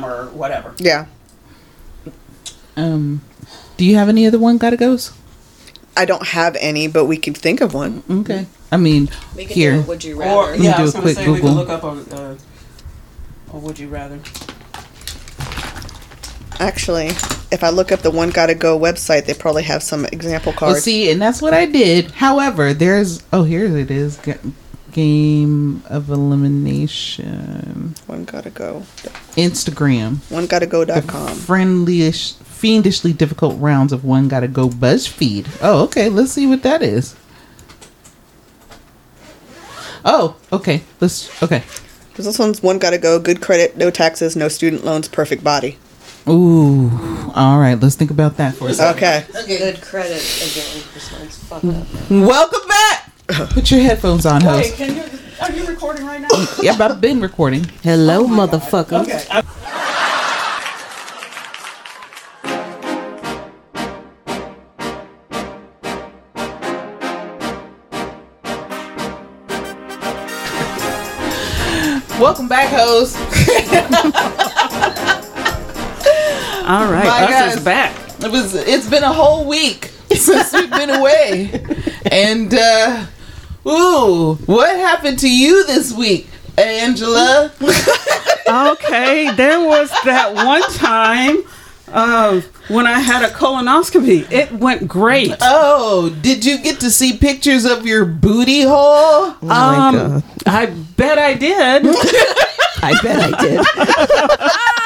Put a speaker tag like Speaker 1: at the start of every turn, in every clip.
Speaker 1: Instagram or whatever.
Speaker 2: Yeah.
Speaker 3: Um, do you have any other one gotta goes?
Speaker 2: I don't have any, but we could think of one.
Speaker 3: Okay. I mean,
Speaker 4: We could
Speaker 3: here.
Speaker 4: do a would you rather.
Speaker 1: Or
Speaker 3: Let me
Speaker 1: yeah, I
Speaker 3: do
Speaker 1: was
Speaker 3: a
Speaker 1: gonna
Speaker 3: quick
Speaker 1: say we
Speaker 3: Google.
Speaker 1: could look up a, a, a would you rather.
Speaker 2: Actually, if I look up the One Gotta Go website, they probably have some example
Speaker 3: Well,
Speaker 2: cards.
Speaker 3: see, and that's what I did. However, there's oh here it is. Ga- Game of elimination.
Speaker 2: One Gotta Go.
Speaker 3: Instagram.
Speaker 2: One Gotta Go.com.
Speaker 3: Friendlish, fiendishly difficult rounds of one gotta go BuzzFeed. Oh, okay. Let's see what that is. Oh, okay. Let's okay.
Speaker 2: Because this one's One Gotta Go. Good credit, no taxes, no student loans, perfect body.
Speaker 3: Ooh. All right. Let's think about that for a second.
Speaker 2: Okay.
Speaker 4: Good credit again. This one's fucked up.
Speaker 3: Welcome back. Put your headphones on,
Speaker 1: Wait,
Speaker 3: host.
Speaker 1: can you? Are you recording right now?
Speaker 3: Yep, I've been recording.
Speaker 4: Hello, motherfucker.
Speaker 1: okay. I-
Speaker 3: Welcome back, host.
Speaker 1: All right,
Speaker 3: My
Speaker 1: us
Speaker 3: guys.
Speaker 1: is back.
Speaker 3: It was. It's been a whole week since we've been away, and uh, ooh, what happened to you this week, Angela?
Speaker 1: Okay, there was that one time uh, when I had a colonoscopy. It went great.
Speaker 3: Oh, did you get to see pictures of your booty hole?
Speaker 1: um, I bet I did.
Speaker 4: I bet I did.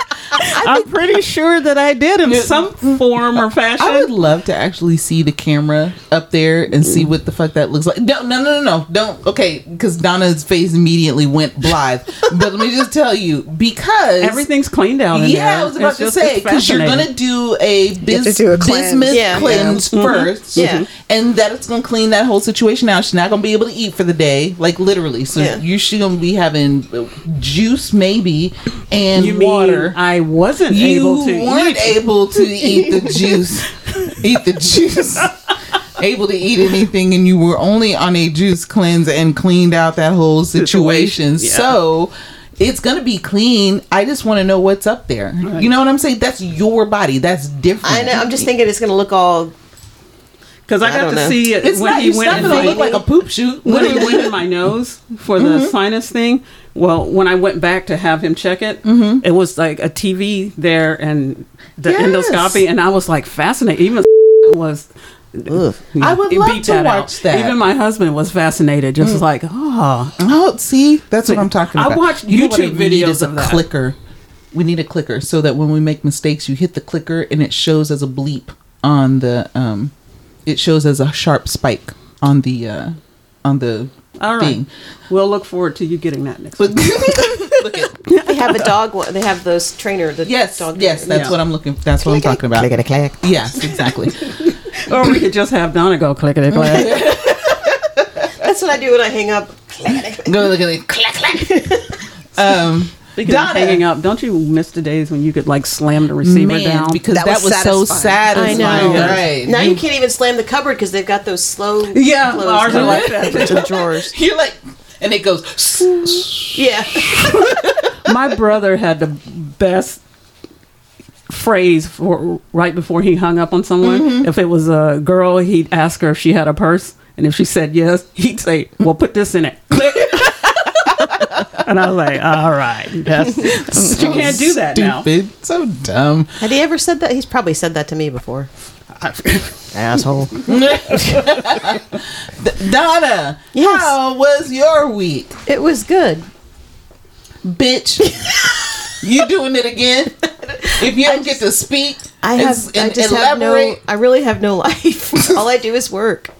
Speaker 1: I'm pretty sure that I did in some form or fashion.
Speaker 3: I would love to actually see the camera up there and see what the fuck that looks like. No, no, no, no, no. Don't. Okay, because Donna's face immediately went blithe. but let me just tell you, because
Speaker 1: Everything's cleaned out.
Speaker 3: Yeah,
Speaker 1: there.
Speaker 3: I was about
Speaker 1: It's
Speaker 3: to
Speaker 1: just-
Speaker 3: say because you're gonna do a bis-
Speaker 2: to do a cleanse.
Speaker 3: bismuth
Speaker 4: Yeah.
Speaker 3: cleanse
Speaker 1: Yeah. Mhm.
Speaker 3: 1st
Speaker 4: Yeah.
Speaker 3: And that's gonna clean that whole situation out. She's not gonna be able to eat for the day, like literally. So
Speaker 4: Yeah.
Speaker 3: you're she gonna be having uh, juice maybe and
Speaker 1: You
Speaker 3: water.
Speaker 1: mean I wasn't
Speaker 3: you
Speaker 1: able to
Speaker 3: weren't
Speaker 1: eat?
Speaker 3: able to eat the juice. eat the juice. Able to eat anything, and you were only on a juice cleanse and cleaned out that whole situation.
Speaker 1: Situation, yeah.
Speaker 3: So it's gonna be clean. I just want to know what's up there. You know what I'm saying? That's your body. That's different.
Speaker 4: I know. I'm just thinking it's gonna look all.
Speaker 1: Because I
Speaker 4: I
Speaker 1: got
Speaker 4: don't
Speaker 1: to
Speaker 4: know.
Speaker 1: see it
Speaker 3: It's
Speaker 1: when
Speaker 3: not.
Speaker 1: he
Speaker 3: It's
Speaker 1: went
Speaker 3: not
Speaker 1: in
Speaker 3: gonna
Speaker 1: my-
Speaker 3: look like a poop shoot.
Speaker 1: when he went in my nose for the
Speaker 3: Mm-hmm.
Speaker 1: sinus thing. Well, when I went back to have him check it, it was like a TV there and the
Speaker 3: Mm-hmm. Yes.
Speaker 1: endoscopy, and I was like fascinated. Even was.
Speaker 3: I would love to
Speaker 1: that out.
Speaker 3: watch that. Mm.
Speaker 1: Even my husband was fascinated, just like, oh,
Speaker 3: Oh, see, that's what I'm talking about.
Speaker 1: I
Speaker 3: about.
Speaker 1: watched
Speaker 3: You know what
Speaker 1: YouTube
Speaker 3: I need
Speaker 1: videos
Speaker 3: is a
Speaker 1: of that.
Speaker 3: clicker. We need a clicker so that when we make mistakes, you hit the clicker and it shows as a bleep on the um, it shows as a sharp spike on the uh, on the
Speaker 1: all right.
Speaker 3: thing.
Speaker 1: We'll look forward to you getting that next.
Speaker 3: But
Speaker 1: week.
Speaker 3: look at
Speaker 4: They have a dog. one- They have those trainer. The
Speaker 3: yes,
Speaker 4: dog
Speaker 3: yes,
Speaker 4: trainer.
Speaker 3: that's
Speaker 1: Yeah.
Speaker 3: what I'm looking. That's what I'm talking about.
Speaker 4: Click it, click.
Speaker 3: Yes, exactly.
Speaker 1: or we could just have Donna go click it, click.
Speaker 4: That's what I do when I hang up.
Speaker 3: Go look at it. Clack clack. Um,
Speaker 1: Speaking of hanging up, don't you miss the days when you could like slam the receiver
Speaker 3: man,
Speaker 1: down?
Speaker 3: because that,
Speaker 2: That
Speaker 3: was,
Speaker 2: was
Speaker 3: so
Speaker 2: satisfying.
Speaker 4: I know.
Speaker 3: Right.
Speaker 4: Now you can't even slam the cupboard because they've got those slow.
Speaker 1: Yeah,
Speaker 4: close
Speaker 1: ours are like that.
Speaker 4: The drawers.
Speaker 3: You're like, and it goes.
Speaker 4: Yeah.
Speaker 1: my brother had the best phrase for right before he hung up on someone.
Speaker 3: Mm-hmm.
Speaker 1: If it was a girl, he'd ask her if she had a purse, and if she said yes, he'd say, "Well, put this in it." Click. and I was like, "All right, that's, but you can't do that now."
Speaker 3: So dumb.
Speaker 4: Had he ever said that? He's probably said that to me before. Asshole.
Speaker 3: Donna,
Speaker 4: Yes.
Speaker 3: how was your week,
Speaker 4: It was good.
Speaker 3: bitch? you doing it again? If you don't get to speak,
Speaker 4: I have.
Speaker 3: and-
Speaker 4: I
Speaker 3: and
Speaker 4: just have no. I really have no life. All I do is work.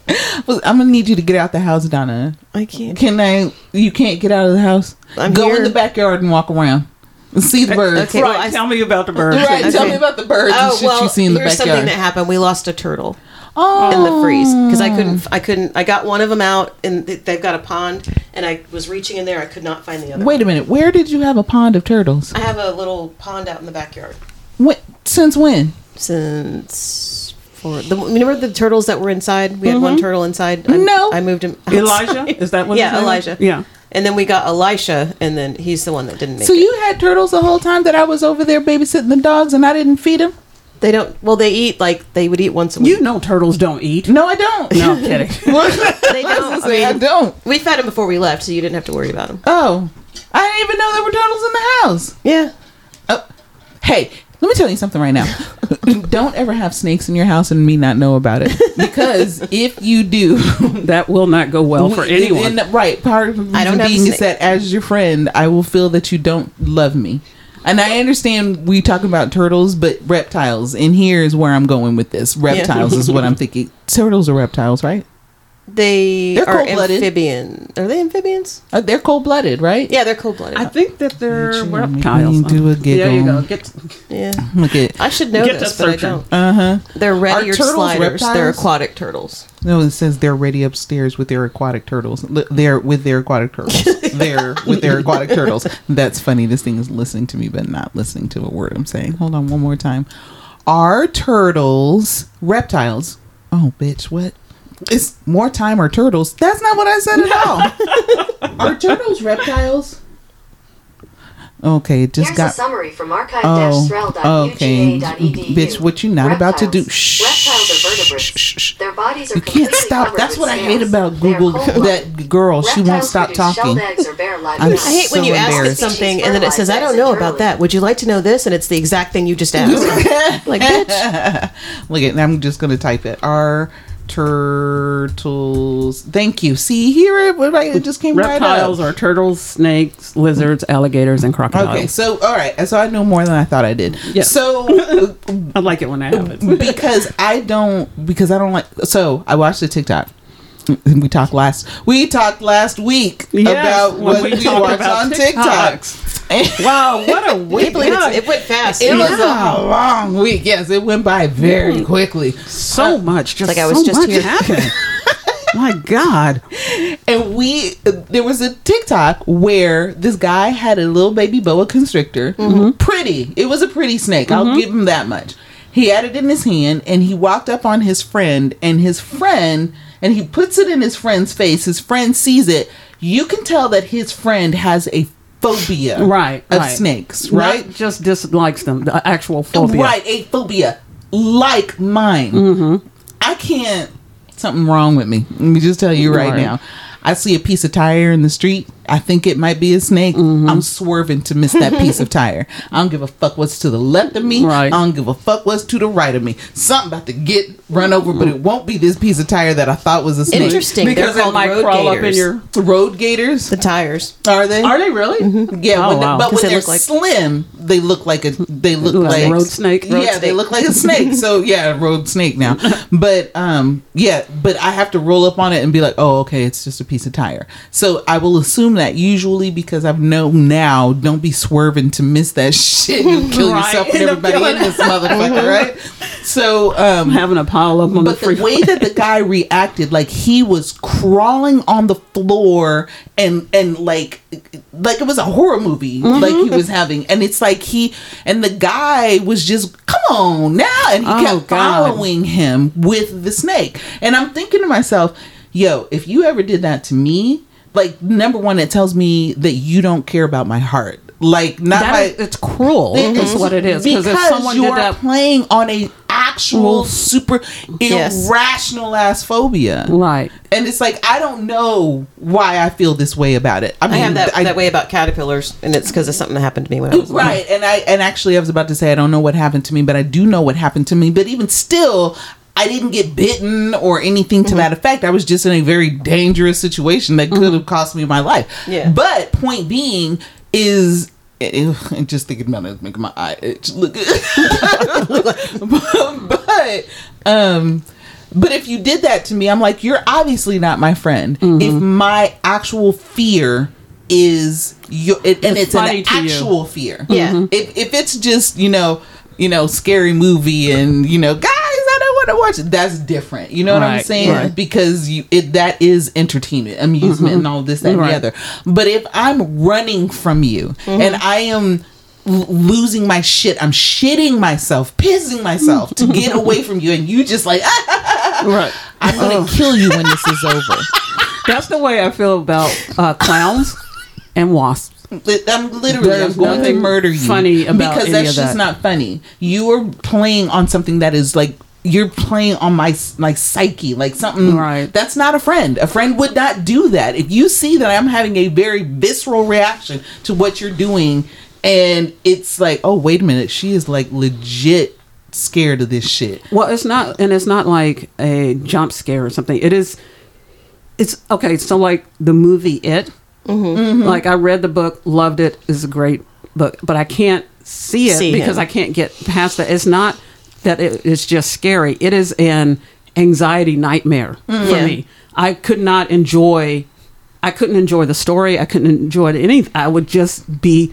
Speaker 3: well, I'm gonna need you to get out the house, Donna.
Speaker 4: I can't.
Speaker 3: Can I? You can't get out of the house.
Speaker 4: I'm
Speaker 3: Go in the backyard and walk around and see the birds.
Speaker 4: Okay,
Speaker 1: right,
Speaker 4: well, I-
Speaker 1: tell me about the birds.
Speaker 3: Right, tell me about the birds and
Speaker 4: Oh
Speaker 3: shit
Speaker 4: well,
Speaker 3: you see in the
Speaker 4: here's something that happened. We lost a turtle
Speaker 3: oh,
Speaker 4: in the freeze because I couldn't. I couldn't. I got one of them out, and they've got a pond, and I was reaching in there. I could not find the other.
Speaker 3: Wait a minute. Where did you have a pond of turtles?
Speaker 4: I have a little pond out in the backyard
Speaker 3: When, since when?
Speaker 4: since for the remember the turtles that were inside. We had one mm-hmm. turtle inside. I,
Speaker 3: No.
Speaker 4: I moved him.
Speaker 1: Elijah, is that what?
Speaker 4: Yeah,
Speaker 1: his?
Speaker 4: Elijah.
Speaker 1: Yeah.
Speaker 4: and then we got Elisha, and then he's the one that didn't make
Speaker 3: So
Speaker 4: it.
Speaker 3: you had turtles the whole time that I was over there babysitting the dogs, and I didn't feed them.
Speaker 4: They don't. Well, they eat like they would eat once a week.
Speaker 1: You know turtles don't eat.
Speaker 3: No, I don't.
Speaker 1: No, I'm kidding.
Speaker 4: they don't. I
Speaker 3: say, I don't.
Speaker 4: we fed them before we left, so you didn't have to worry about them.
Speaker 3: Oh, I didn't even know there were turtles in the house.
Speaker 4: Yeah.
Speaker 3: Oh, hey, let me tell you something right now. Don't ever have snakes in your house and me not know about it. Because if you do,
Speaker 1: that will not go well for
Speaker 3: we-
Speaker 1: anyone.
Speaker 3: and- right. Part of the
Speaker 4: I don't
Speaker 3: reason
Speaker 4: have a
Speaker 3: being is that as your friend, I will feel that you don't love me. And I understand we talk about turtles, but reptiles. And here is where I'm going with this. Reptiles is what I'm thinking. Turtles are reptiles, right?
Speaker 4: They
Speaker 3: They're
Speaker 4: are
Speaker 3: cold-blooded.
Speaker 4: amphibian. Are they amphibians?
Speaker 3: Uh, they're cold blooded, right?
Speaker 4: Yeah, they're cold blooded.
Speaker 1: I think that they're
Speaker 3: Sure, make
Speaker 1: reptiles.
Speaker 3: me do a
Speaker 1: There you go.
Speaker 3: giggle.
Speaker 1: Get
Speaker 4: yeah.
Speaker 3: Look at.
Speaker 4: I should know
Speaker 1: Get
Speaker 4: this,
Speaker 1: to
Speaker 4: but I don't.
Speaker 3: Uh huh.
Speaker 4: They're red-eared
Speaker 3: turtles
Speaker 4: sliders. They're aquatic turtles.
Speaker 3: No, it says they're ready upstairs with their aquatic turtles. Li- They're with their aquatic turtles. they're with their aquatic turtles. That's funny. This thing is listening to me, but not listening to a word I'm saying. Hold on one more time. Are turtles reptiles? Oh, bitch, what? It's more time or turtles. That's not what I said at all. Are turtles reptiles? Okay, it just
Speaker 5: Here's
Speaker 3: got.
Speaker 5: a summary from
Speaker 3: Oh,
Speaker 5: archive-srel.uga.edu.
Speaker 3: okay. Bitch, what you not about to do? Shh.
Speaker 5: Reptiles are vertebrates.
Speaker 3: Shh, shh, shh.
Speaker 5: Their bodies are
Speaker 3: You can't stop. That's
Speaker 5: with
Speaker 3: what I hate about Google. That girl, she won't stop talking.
Speaker 5: shelled eggs or bare live
Speaker 3: I'm
Speaker 5: young.
Speaker 4: I hate when you ask it something and then it says, "I don't know about that. Would you like to know this?" And it's the exact thing you just asked. like, bitch.
Speaker 3: Look at. I'm just gonna type it. Are turtles? Thank you. See here, it, right, it just came
Speaker 1: reptiles
Speaker 3: right up.
Speaker 1: are turtles, snakes, lizards, alligators, and crocodiles.
Speaker 3: Okay, so all right, so I know more than I thought I did.
Speaker 1: Yeah.
Speaker 3: So
Speaker 1: I like it when that happens.
Speaker 3: because I don't because I don't like so I watched the TikTok. We talked last we talked last week
Speaker 1: Yes,
Speaker 3: about what
Speaker 1: we
Speaker 3: we,
Speaker 1: talked
Speaker 3: watched
Speaker 1: about
Speaker 3: on
Speaker 1: TikToks.
Speaker 3: TikTok.
Speaker 1: wow, what a week!
Speaker 4: believe it's, it went fast.
Speaker 3: It was a long week. Yes, it went by very mm. quickly.
Speaker 1: so uh, much. Just
Speaker 4: like I was
Speaker 1: so
Speaker 4: just
Speaker 1: much
Speaker 4: here.
Speaker 1: happened. My God.
Speaker 3: And we, there was a TikTok where this guy had a little baby boa constrictor. Mm-hmm. Pretty. It was a pretty snake. I'll mm-hmm. give him that much. He had it in his hand and he walked up on his friend, and his friend, and he puts it in his friend's face. His friend sees it. You can tell that his friend has a phobia
Speaker 1: Right.
Speaker 3: of
Speaker 1: right.
Speaker 3: snakes,
Speaker 1: Not
Speaker 3: right?
Speaker 1: just dislikes them. The actual phobia.
Speaker 3: Right, a phobia like mine.
Speaker 1: Mm-hmm.
Speaker 3: I can't. Something wrong with me. Let me just tell you right,
Speaker 1: Right.
Speaker 3: now. I see a piece of tire in the street. I think it might be a snake.
Speaker 1: Mm-hmm.
Speaker 3: I'm swerving to miss that piece of tire. I don't give a fuck what's to the left of me.
Speaker 1: Right.
Speaker 3: I don't give a fuck what's to the right of me. Something about to get run over, but it won't be this piece of tire that I thought was a snake.
Speaker 4: Interesting.
Speaker 1: Because
Speaker 4: They're
Speaker 1: it might
Speaker 4: road
Speaker 1: crawl up in your.
Speaker 3: Road gators
Speaker 4: the tires.
Speaker 3: are they?
Speaker 1: Are they really?
Speaker 3: Yeah,
Speaker 1: Oh,
Speaker 3: when they-
Speaker 1: wow.
Speaker 3: but when
Speaker 4: they
Speaker 3: they're
Speaker 4: like-
Speaker 3: slim, they look like a they look
Speaker 1: Like
Speaker 3: like
Speaker 1: road snake? Road
Speaker 3: yeah, they look like a snake. So yeah, road snake now. but um, yeah, but I have to roll up on it and be like, oh, okay, it's just a piece of tire. So I will assume that usually because I've known now, don't be swerving to miss that shit. You'll kill
Speaker 1: Right.
Speaker 3: yourself and everybody in this motherfucker, right? So um,
Speaker 1: Having a pile up on the
Speaker 3: but the
Speaker 1: freeway.
Speaker 3: way that the guy reacted like he was crawling on the floor and and like like it was a horror movie
Speaker 1: Mm-hmm.
Speaker 3: like he was having and it's like he and the guy was just come on now and he
Speaker 1: Oh,
Speaker 3: kept
Speaker 1: God.
Speaker 3: following him with the snake and i'm thinking to myself yo if you ever did that to me like number one it tells me that you don't care about my heart like not
Speaker 1: That
Speaker 3: my
Speaker 1: is- it's cruel. Is what it is. Because if someone
Speaker 3: you
Speaker 1: did
Speaker 3: are
Speaker 1: that,
Speaker 3: playing on a actual super
Speaker 4: Yes.
Speaker 3: irrational ass phobia,
Speaker 1: right?
Speaker 3: and it's like I don't know why I feel this way about it. I
Speaker 4: I have that,
Speaker 3: I-
Speaker 4: that way about caterpillars, and it's because of something that happened to me when I was little.
Speaker 3: right? And I and actually I was about to say I don't know what happened to me, but I do know what happened to me. But even still. I didn't get bitten or anything
Speaker 4: Mm-hmm.
Speaker 3: to that effect. I was just in a very dangerous situation that could have cost me my life.
Speaker 4: Yeah.
Speaker 3: But point being is, and just thinking about it, making my eye itch. Look, but um, but if you did that to me, I'm like, you're obviously not my friend.
Speaker 1: Mm-hmm.
Speaker 3: If my actual fear is your, it, and it's,
Speaker 1: It's
Speaker 3: an
Speaker 1: to you.
Speaker 3: actual fear.
Speaker 4: Yeah.
Speaker 3: If if it's just you know you know scary movie and you know guys want to watch it, that's different. You know what I'm saying?
Speaker 1: right.
Speaker 3: Because you it that is entertainment, amusement, and all this that and
Speaker 1: Mm-hmm.
Speaker 3: The other. But if I'm running from you
Speaker 1: Mm-hmm.
Speaker 3: and I am l- losing my shit, I'm shitting myself, pissing myself to get away from you, and you just like
Speaker 1: Right.
Speaker 3: I'm gonna kill you when this is over.
Speaker 1: That's the way I feel about uh, clowns and wasps.
Speaker 3: I'm literally
Speaker 1: There's
Speaker 3: I'm going to murder you.
Speaker 1: funny about
Speaker 3: because that's just
Speaker 1: that.
Speaker 3: not funny. You are playing on something that is like you're playing on my my psyche, like something
Speaker 1: Right.
Speaker 3: That's not a friend. A friend would not do that. If you see that I'm having a very visceral reaction to what you're doing, and it's like, oh wait a minute, she is like legit scared of this shit.
Speaker 1: Well, it's not, and it's not like a jump scare or something. It is. It's okay. So like the movie It.
Speaker 4: Mm-hmm.
Speaker 1: Like I read the book, loved. It's a great book, but I can't see it
Speaker 4: See
Speaker 1: because
Speaker 4: him.
Speaker 1: I can't get past that. It's not that it's just scary. It is an anxiety nightmare mm. for
Speaker 4: Yeah.
Speaker 1: me. I could not enjoy. I couldn't enjoy the story. I couldn't enjoy any. I would just be.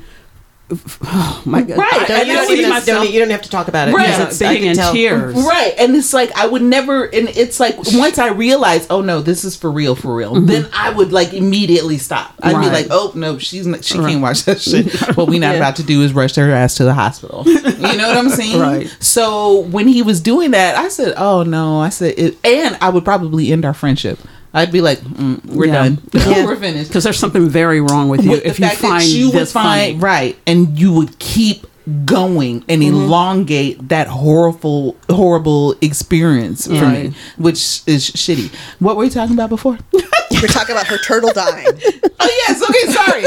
Speaker 1: Oh my god!
Speaker 3: Right.
Speaker 1: I, I
Speaker 4: you, don't even,
Speaker 1: myself-
Speaker 4: don't, you don't have to talk about it.
Speaker 3: Right.
Speaker 1: yeah,
Speaker 4: because
Speaker 1: sitting in
Speaker 4: tell.
Speaker 1: tears.
Speaker 3: Right. And it's like I would never and it's like once I realize, oh no, this is for real, for real, then I would like immediately stop. I'd be
Speaker 1: Mm-hmm.
Speaker 3: Like, oh no, she's not she can't watch that shit. what we not about to do is rush her ass to the hospital. You know what I'm saying?
Speaker 1: Right.
Speaker 3: So when he was doing that, I said, Oh no, I said it and I would probably end our friendship. I'd be like, mm, we're
Speaker 1: Yeah.
Speaker 3: done.
Speaker 4: Yeah.
Speaker 3: we're finished.
Speaker 1: because there's something very wrong with you
Speaker 3: With the
Speaker 1: if you
Speaker 3: fact that
Speaker 1: find
Speaker 3: you would
Speaker 1: this funny.
Speaker 3: right and you would keep going and
Speaker 1: Mm-hmm.
Speaker 3: elongate that horrible horrible experience for me which is shitty what were you talking about before
Speaker 2: We're talking about her turtle dying.
Speaker 3: oh yes okay sorry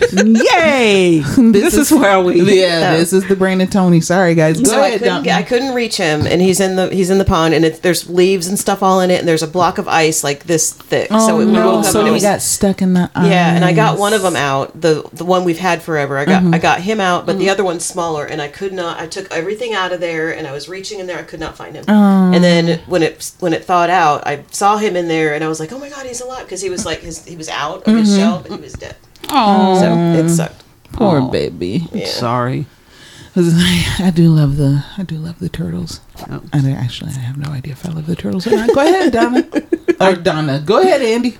Speaker 1: Yay! this, is, where we.
Speaker 3: yeah this is the brain of tony sorry guys go
Speaker 4: So I
Speaker 3: ahead
Speaker 4: couldn't, get, I couldn't reach him, and he's in the he's in the pond, and it's, there's leaves and stuff all in it, and there's a block of ice like this thick. so it, oh, we
Speaker 3: no,
Speaker 4: woke up
Speaker 3: so
Speaker 4: and it was
Speaker 3: got stuck in the Ice.
Speaker 4: yeah, and I got one of them out, the the one we've had forever. I got mm-hmm. I got him out, but the mm-hmm. other one's smaller, and I could not. I took everything out of there, and I was reaching in there, I could not find him. And oh. then when it when it thawed out, I saw him in there, and I was like, oh my god, he's alive, because he was like his he was out of his mm-hmm. shell, but he was dead.
Speaker 1: Oh,
Speaker 4: So it sucked.
Speaker 3: poor
Speaker 1: Oh.
Speaker 3: baby
Speaker 4: Yeah.
Speaker 1: sorry.
Speaker 3: I do love the I do love the turtles.
Speaker 1: Oh.
Speaker 3: And I actually I have no idea if I love the turtles or not. Go ahead, Donna. or Donna. Go ahead, Andy.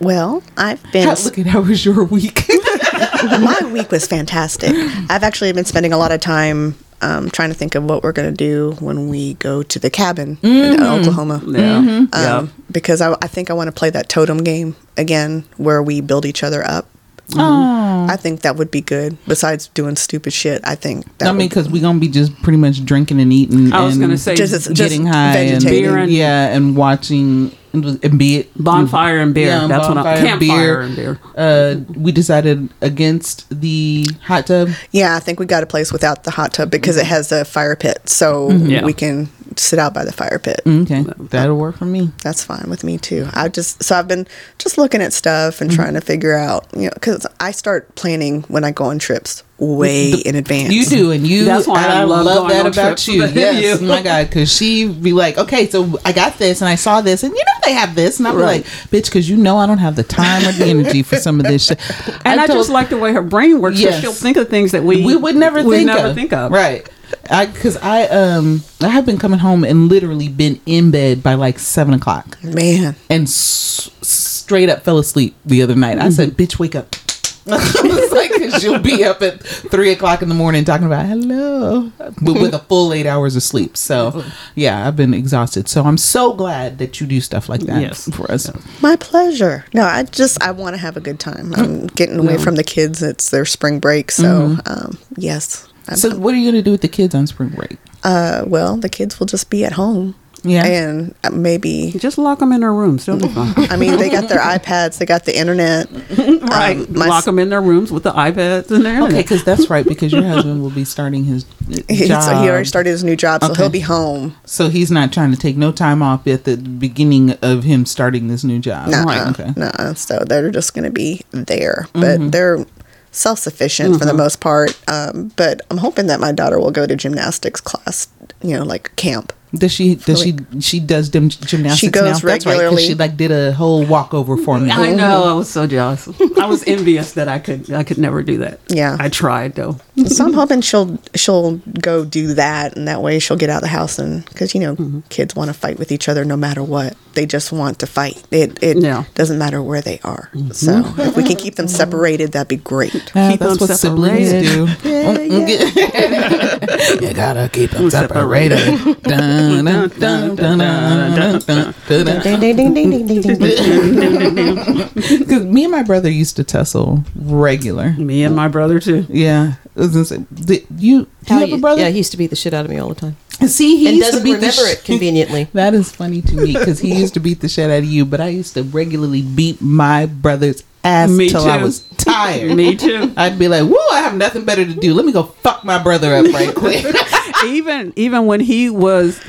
Speaker 2: Well, I've been.
Speaker 3: How, look at how was your week?
Speaker 2: my week was fantastic. I've actually been spending a lot of time um, trying to think of what we're going to do when we go to the cabin in Oklahoma.
Speaker 1: Yeah.
Speaker 2: Um,
Speaker 1: Yeah.
Speaker 2: Because I, I think I want to play that totem game again where we build each other up.
Speaker 3: Oh.
Speaker 2: I think that would be good. Besides doing stupid shit, I think that
Speaker 3: I mean, because we're gonna be just pretty much drinking and eating.
Speaker 1: I was
Speaker 3: and
Speaker 1: gonna say
Speaker 2: Just- just
Speaker 3: getting high and
Speaker 2: vegetating.
Speaker 1: Beer and-
Speaker 3: yeah, and watching and, and be it
Speaker 1: bonfire and beer.
Speaker 3: Yeah,
Speaker 1: That's what I'm.
Speaker 3: bonfire,
Speaker 1: Campfire and beer.
Speaker 3: Uh, we decided against the hot tub.
Speaker 2: yeah, I think we got a place without the hot tub because mm-hmm. it has a fire pit, so mm-hmm.
Speaker 1: Yeah.
Speaker 2: we can sit out by the fire pit.
Speaker 3: Mm, okay, that'll work for me.
Speaker 2: That's fine with me too. I just so I've been just looking at stuff and mm-hmm. trying to figure out, you know, because I start planning when I go on trips way in advance.
Speaker 3: You do, and you.
Speaker 1: That's why
Speaker 3: and
Speaker 1: I love going
Speaker 3: that
Speaker 1: on
Speaker 3: about
Speaker 1: trips
Speaker 3: you. Yes,
Speaker 1: you.
Speaker 3: Oh my God, because she be like, okay, so I got this, and I saw this, and you know they have this, and I'm
Speaker 1: Right.
Speaker 3: like, bitch, because you know I don't have the time or the energy for some of this shit.
Speaker 1: And I,
Speaker 3: told-
Speaker 1: just like the way her brain works. 'cause
Speaker 3: Yes.
Speaker 1: She'll think of things that we
Speaker 3: we would never
Speaker 1: we
Speaker 3: think
Speaker 1: never
Speaker 3: of.
Speaker 1: think of.
Speaker 3: right. I because I um I have been coming home and literally been in bed by like seven o'clock
Speaker 2: Man,
Speaker 3: and s- straight up fell asleep the other night. I said, "Bitch, wake up." it's like 'cause you'll be up at three o'clock in the morning talking about hello, but with a full eight hours of sleep. So, yeah, I've been exhausted. So I'm so glad that you do stuff like that
Speaker 1: Yes.
Speaker 3: for us.
Speaker 2: my pleasure. No, I just I want to have a good time. I'm getting away from the kids. It's their spring break, so um, yes. I'm-
Speaker 3: So, what are you gonna do with the kids on spring break?
Speaker 2: uh, well, the kids will just be at home.
Speaker 3: Yeah.
Speaker 2: and uh, maybe
Speaker 1: Just lock them in their rooms. They'll be fine.
Speaker 2: I mean they got their iPads, they got the internet.
Speaker 1: right.
Speaker 2: Um, my
Speaker 1: lock them in their rooms with the iPads and their
Speaker 3: Okay, because that's right. Because your husband will be starting his
Speaker 2: He,
Speaker 3: job.
Speaker 2: so he already started his new job, so
Speaker 3: Okay.
Speaker 2: he'll be home.
Speaker 3: So he's not trying to take no time off at the beginning of him starting this new job.
Speaker 2: No,
Speaker 3: Right. Okay.
Speaker 2: no. So they're just going to be there, but they're self sufficient for the most part. Um, but I'm hoping that my daughter will go to gymnastics class. You know, like camp.
Speaker 3: Does she? Does she? She does dim, gymnastics.
Speaker 2: She goes
Speaker 3: now? That's right, 'cause
Speaker 2: regularly.
Speaker 3: she like did a whole walkover for me.
Speaker 1: I know. I was so jealous. I was envious that I could. I could never do that.
Speaker 2: Yeah.
Speaker 1: I tried though.
Speaker 2: So I'm hoping she'll she'll go do that, and that way she'll get out of the house, and because you know
Speaker 1: Mm-hmm.
Speaker 2: kids want to fight with each other no matter what. They just want to fight. It it
Speaker 1: Yeah.
Speaker 2: doesn't matter where they are. So if we can keep them separated, that'd be great.
Speaker 3: Uh,
Speaker 1: Keep
Speaker 3: that's
Speaker 1: them
Speaker 3: what siblings do.
Speaker 1: separated.
Speaker 3: you gotta keep them separated.
Speaker 4: Ding.
Speaker 3: Because me and my brother used to tussle regular.
Speaker 1: Me and my brother too.
Speaker 3: Yeah, I was gonna say, did you, do you have a brother?
Speaker 4: Yeah, he used to beat the shit out of me all the time.
Speaker 3: See, he
Speaker 4: and
Speaker 3: used to
Speaker 4: doesn't
Speaker 3: beat
Speaker 4: remember
Speaker 3: the
Speaker 4: it conveniently.
Speaker 3: That is funny to me because he used to beat the shit out of you, but I used to regularly beat my brother's ass
Speaker 1: Me
Speaker 3: till I
Speaker 1: too.
Speaker 3: was tired.
Speaker 1: Me too.
Speaker 3: I'd be like, "Whoa, I have nothing better to do. Let me go fuck my brother up right quick."
Speaker 1: even even when he was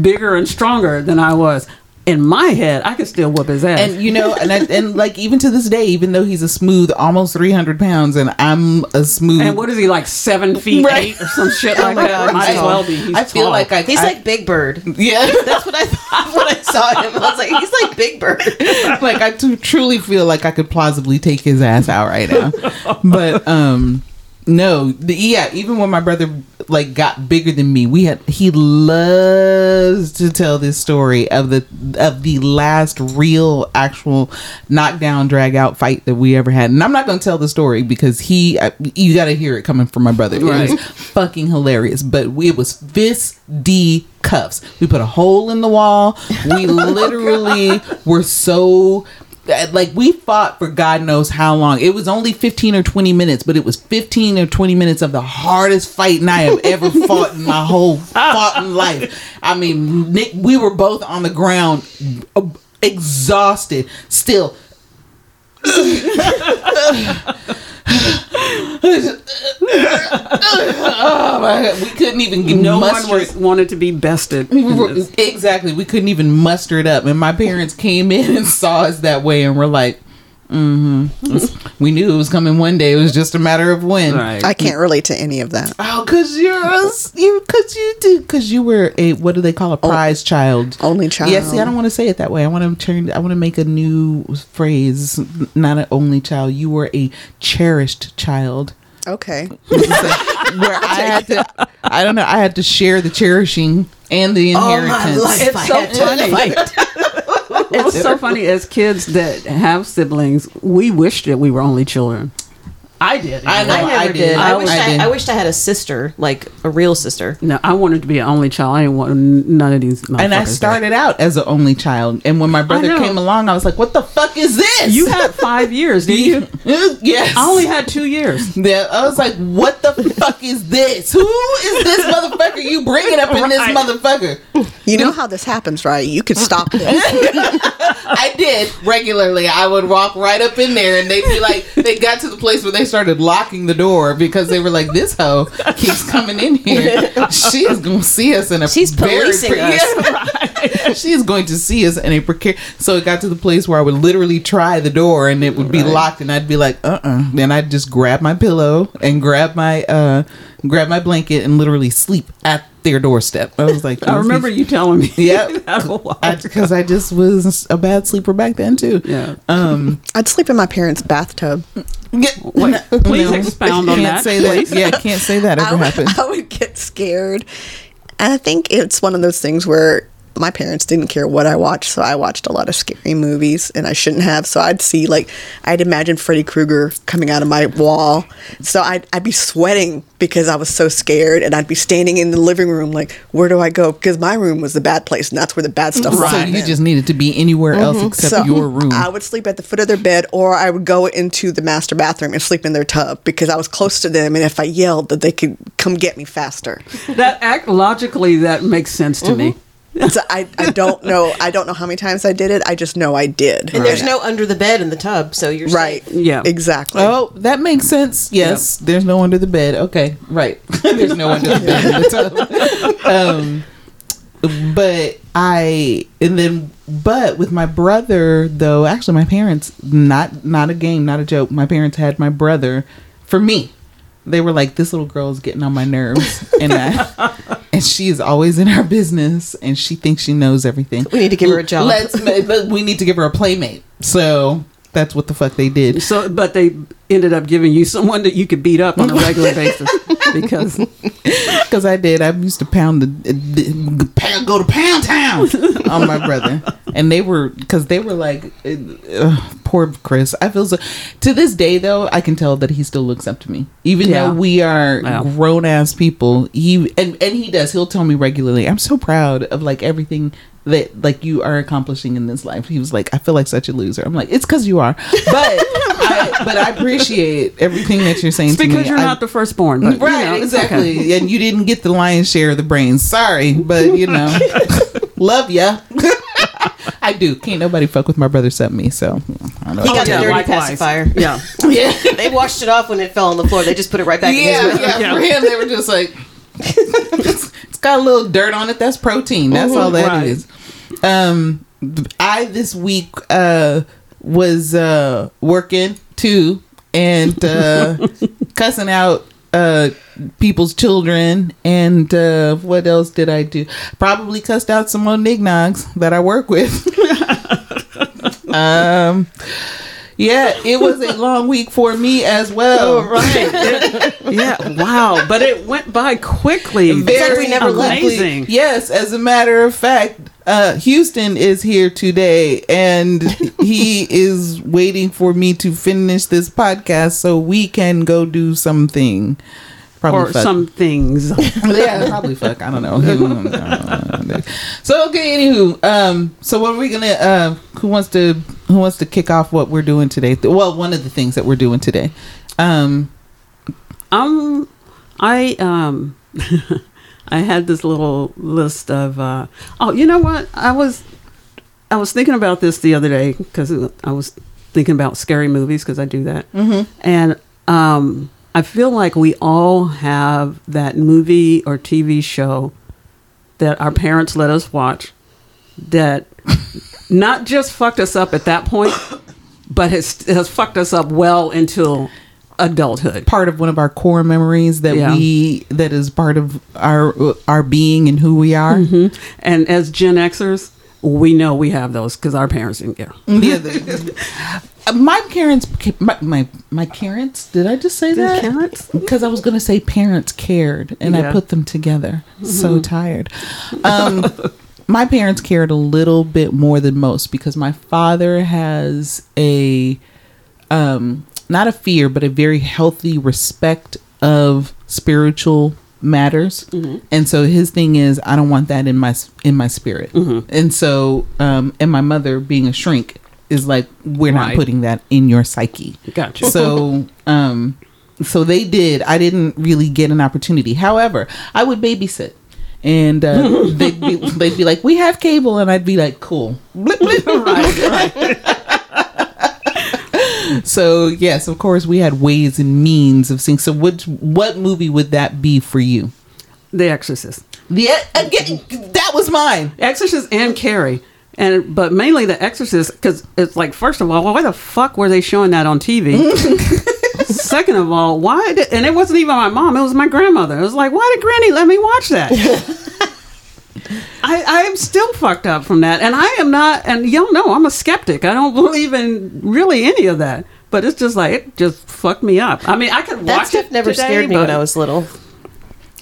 Speaker 1: bigger and stronger than I was, in my head, I could still whoop his ass.
Speaker 3: and you know, and I, and like even to this day, even though he's a smooth, almost three hundred pounds, and I'm a smooth.
Speaker 1: And what is he like seven feet
Speaker 3: Right.
Speaker 1: eight or some shit
Speaker 4: Oh
Speaker 1: like
Speaker 4: my
Speaker 1: that?
Speaker 4: God,
Speaker 1: Might
Speaker 4: he's
Speaker 1: as well be. He's
Speaker 3: I feel
Speaker 1: tall.
Speaker 3: like I
Speaker 4: He's
Speaker 3: I-
Speaker 4: like Big Bird.
Speaker 3: yeah.
Speaker 4: That's what I thought when I saw him. I was like, he's like Big Bird.
Speaker 3: like I t- truly feel like I could plausibly take his ass out right now. But um no, the, yeah, even when my brother like got bigger than me, we had he loves to tell this story of the of the last real actual knockdown drag out fight that we ever had. And I'm not going to tell the story because he I, you got to hear it coming from my brother. It was fucking hilarious, but we, it was fist D cuffs. We put a hole in the wall. We literally were so like we fought for God knows how long. It was only 15 or 20 minutes, but it was 15 or 20 minutes of the hardest fighting I have ever fought in my whole fucking life. I mean, Nick, we were both on the ground uh, exhausted, still oh we couldn't even get
Speaker 1: no one
Speaker 3: muster
Speaker 1: was wanted to be bested.
Speaker 3: exactly. We couldn't even muster it up. And my parents came in and saw us that way and were like, mm-hmm. we knew it was coming one day. It was just a matter of when.
Speaker 1: Right.
Speaker 2: I can't relate to any of that.
Speaker 3: Oh, cause you're a, you, cause you did, cause you were a what do they call a prize child?
Speaker 2: Only child.
Speaker 3: Yeah, see, I don't want to say it that way. I want to turn. I want to make a new phrase. Not an only child. You were a cherished child.
Speaker 2: Okay.
Speaker 3: where I had to, I don't know, I had to share the cherishing and the oh,
Speaker 4: All
Speaker 3: inheritance.
Speaker 4: my life
Speaker 1: It's so funny.
Speaker 4: fight.
Speaker 1: it's so funny as kids that have siblings, we wish that we were only children. I did.
Speaker 3: I know.
Speaker 4: I never
Speaker 3: I
Speaker 4: did.
Speaker 3: did.
Speaker 4: I,
Speaker 3: I
Speaker 4: wished
Speaker 3: did.
Speaker 4: I, I wished I had a sister, like a real sister.
Speaker 1: No, I wanted to be an only child. I didn't want none of these.
Speaker 3: and I
Speaker 1: motherfuckers.
Speaker 3: started out as an only child, and when my brother came along, I was like, "What the fuck is this?"
Speaker 1: You had five years, did you?
Speaker 3: yes.
Speaker 1: I only had two years.
Speaker 3: Yeah, I was like, "What the fuck is this? Who is this motherfucker you bringing up in this motherfucker?"
Speaker 2: You know how this happens, right? You could stop this.
Speaker 3: I did regularly. I would walk right up in there, and they'd be like, they got to the place where they started locking the door because they were like, "This hoe keeps coming in here. She's going to see us in a
Speaker 4: She's
Speaker 3: very
Speaker 4: policing us.
Speaker 3: Yeah, she is going to see us in a precarious." So it got to the place where I would literally try the door, and it would be locked, and I'd be like, "Uh, uh Then I'd just grab my pillow and grab my uh, grab my blanket and literally sleep at their doorstep. I was like,
Speaker 1: I remember you telling me.
Speaker 3: Yep.
Speaker 1: that a while ago.
Speaker 3: because I, just was a bad sleeper back then too.
Speaker 1: Yeah.
Speaker 3: Um.
Speaker 2: I'd sleep in my parents' bathtub.
Speaker 3: Get,
Speaker 1: Wait, please expound on
Speaker 3: can't
Speaker 1: that,
Speaker 3: Say that. Yeah, can't say that
Speaker 2: I
Speaker 3: ever
Speaker 2: would,
Speaker 3: happened.
Speaker 2: I would get scared. And I think it's one of those things where my parents didn't care what I watched, so I watched a lot of scary movies and I shouldn't have. So I'd see like I'd imagine Freddy Krueger coming out of my wall. So I'd I'd be sweating because I was so scared and I'd be standing in the living room like, where do I go? Because my room was the bad place and that's where the bad stuff was.
Speaker 3: So
Speaker 2: happening.
Speaker 3: you just needed to be anywhere else mm-hmm. except
Speaker 2: So
Speaker 3: your room.
Speaker 2: I would sleep at the foot of their bed, or I would go into the master bathroom and sleep in their tub because I was close to them, and if I yelled, that they could come get me faster.
Speaker 1: That act logically that makes sense to mm-hmm. me.
Speaker 2: So I, I don't know I don't know how many times I did it. I just know I did.
Speaker 4: And there's no under the bed in the tub, so you're
Speaker 2: right.
Speaker 4: safe.
Speaker 1: Yeah.
Speaker 2: Exactly.
Speaker 3: Oh, that makes sense. Yes, there's no under the bed. Okay, right. there's no under the bed. in the tub. um, but I and then but with my brother though, actually my parents not not a game, not a joke. My parents had my brother for me. They were like, "This little girl is getting on my nerves," and I, and she is always in her business, and she thinks she knows everything.
Speaker 4: We need to give her a job.
Speaker 3: Let's. but we need to give her a playmate. So That's what the fuck they did.
Speaker 1: So, but they ended up giving you someone that you could beat up on a regular basis because
Speaker 3: Because I did. I used to pound the, the pound, go to Pound Town on my brother, and they were because they were like, uh, poor Chris. I feel so. To this day, though, I can tell that he still looks up to me, even
Speaker 1: Yeah.
Speaker 3: though we are grown ass people. He and and he does. He'll tell me regularly. I'm so proud of like everything that like you are accomplishing in this life. He was like, I feel like such a loser. I'm like, it's because you are, but I, but I appreciate everything that you're saying. To me.
Speaker 1: It's
Speaker 3: to
Speaker 1: because
Speaker 3: me.
Speaker 1: you're
Speaker 3: I-
Speaker 1: not the firstborn. But, you
Speaker 3: right
Speaker 1: know,
Speaker 3: exactly
Speaker 1: okay.
Speaker 3: and you didn't get the lion's share of the brains sorry but you know love ya i do can't nobody fuck with my brother except me so I don't
Speaker 4: He
Speaker 3: know.
Speaker 4: got the
Speaker 1: yeah,
Speaker 4: dirty
Speaker 1: likewise.
Speaker 4: pacifier.
Speaker 1: Yeah.
Speaker 3: yeah
Speaker 4: They washed it off when it fell on the floor. They just put it right back in
Speaker 3: yeah,
Speaker 4: his mouth.
Speaker 3: yeah, for him they were just like it's, it's got a little dirt on it that's protein that's uh-huh. all that
Speaker 1: Right.
Speaker 3: is. Um i this week uh was uh working too and uh cussing out uh people's children and uh what else did i do? Probably cussed out some more nignogs that i work with. Um yeah it was a long week for me as well
Speaker 1: Oh, right. yeah. Wow. But it went by quickly.
Speaker 4: we never left.
Speaker 3: Yes, as a matter of fact, uh, Houston is here today, and he is waiting for me to finish this podcast so we can go do something. Probably
Speaker 1: Or
Speaker 3: fuck.
Speaker 1: some things.
Speaker 3: yeah, probably fuck. I don't know. so okay, anywho, um, so what are we gonna? Uh, who wants to? Who wants to kick off what we're doing today? Well, one of the things that we're doing today. Um,
Speaker 1: Um, I um, I had this little list of. Uh, oh, you know what? I was, I was thinking about this the other day because I was thinking about scary movies because I do that, mm-hmm. and um, I feel like we all have that movie or TV show that our parents let us watch that not just fucked us up at that point, but has has fucked us up well until adulthood.
Speaker 3: part of one of our core memories that
Speaker 1: Yeah.
Speaker 3: we that is part of our our being and who we are. Mm-hmm.
Speaker 1: And as Gen Xers, we know we have those because our parents didn't care.
Speaker 3: Yeah, my parents, my, my my parents. Did I just say that?
Speaker 1: parents?
Speaker 3: Because I was gonna say parents cared, and I put them together. So tired. Um, my parents cared a little bit more than most because my father has a um not a fear but a very healthy respect of spiritual matters and so his thing is i don't want that in my in my spirit and so um and my mother being a shrink is like we're not putting that in your psyche.
Speaker 1: Gotcha.
Speaker 3: so um so they did. I didn't really get an opportunity. However i would babysit. And uh, they'd, be, they'd be like we have cable. And i'd be like cool. Blip, blip.
Speaker 1: right, right.
Speaker 3: so yes of course we had ways and means of seeing. So which what movie would that be for you?
Speaker 1: The Exorcist,
Speaker 3: the again that was mine.
Speaker 1: Exorcist, and Carrie, and but mainly The Exorcist because it's like first of all, why the fuck were they showing that on TV? Second of all, why did and it wasn't even my mom; it was my grandmother. It was like, why did Granny let me watch that? I, I am still fucked up from that, and I am not. And y'all know I'm a skeptic. I don't believe in really any of that. But it's just like it just fucked me up. I mean, I could
Speaker 4: That
Speaker 1: watch
Speaker 4: stuff
Speaker 1: it.
Speaker 4: never
Speaker 1: today,
Speaker 4: scared me
Speaker 1: but-
Speaker 4: when I was little.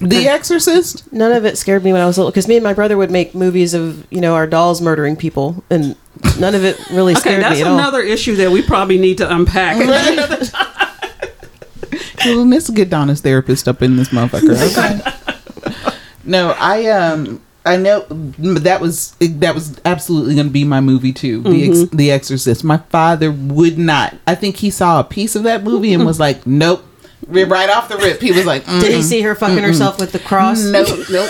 Speaker 3: The exorcist
Speaker 4: None of it scared me when I was little because me and my brother would make movies of you know our dolls murdering people, and none of it really
Speaker 1: Okay,
Speaker 4: scared me at all.
Speaker 1: another issue that we probably need to unpack.
Speaker 3: well, let's get Donna's therapist up in this motherfucker okay no i um I know that was that was absolutely going to be my movie too. The Ex, The Exorcist. My father would not. I think he saw a piece of that movie and was like, "Nope." Right off the rip, he was like,
Speaker 4: Did he see her fucking herself with the cross?
Speaker 3: Nope, nope.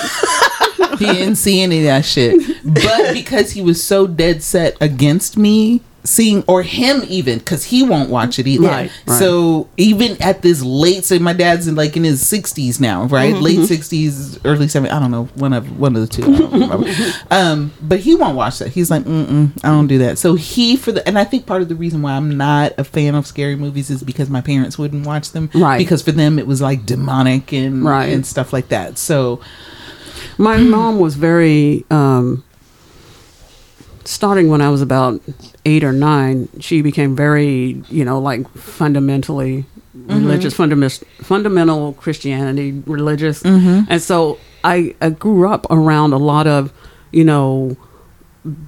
Speaker 3: he didn't see any of that shit. But because he was so dead set against me seeing, or him even, because he won't watch it either.
Speaker 1: Right, right.
Speaker 3: So even at this late, so my dad's in like in his sixties now, right? Late sixties, early seventies. I don't know, one of one of the two. Um, but he won't watch that. He's like, Mm-mm, I don't do that. So he for the, and I think part of the reason why I'm not a fan of scary movies is because my parents wouldn't watch them,
Speaker 1: Right.
Speaker 3: Because for them it was like demonic and
Speaker 1: Right.
Speaker 3: and stuff like that. So
Speaker 1: My mom was very um, starting when I was about eight or nine, she became very, you know, like fundamentally mm-hmm. religious, fundament, fundamental Christianity, religious. Mm-hmm. And so I, I grew up around a lot of, you know,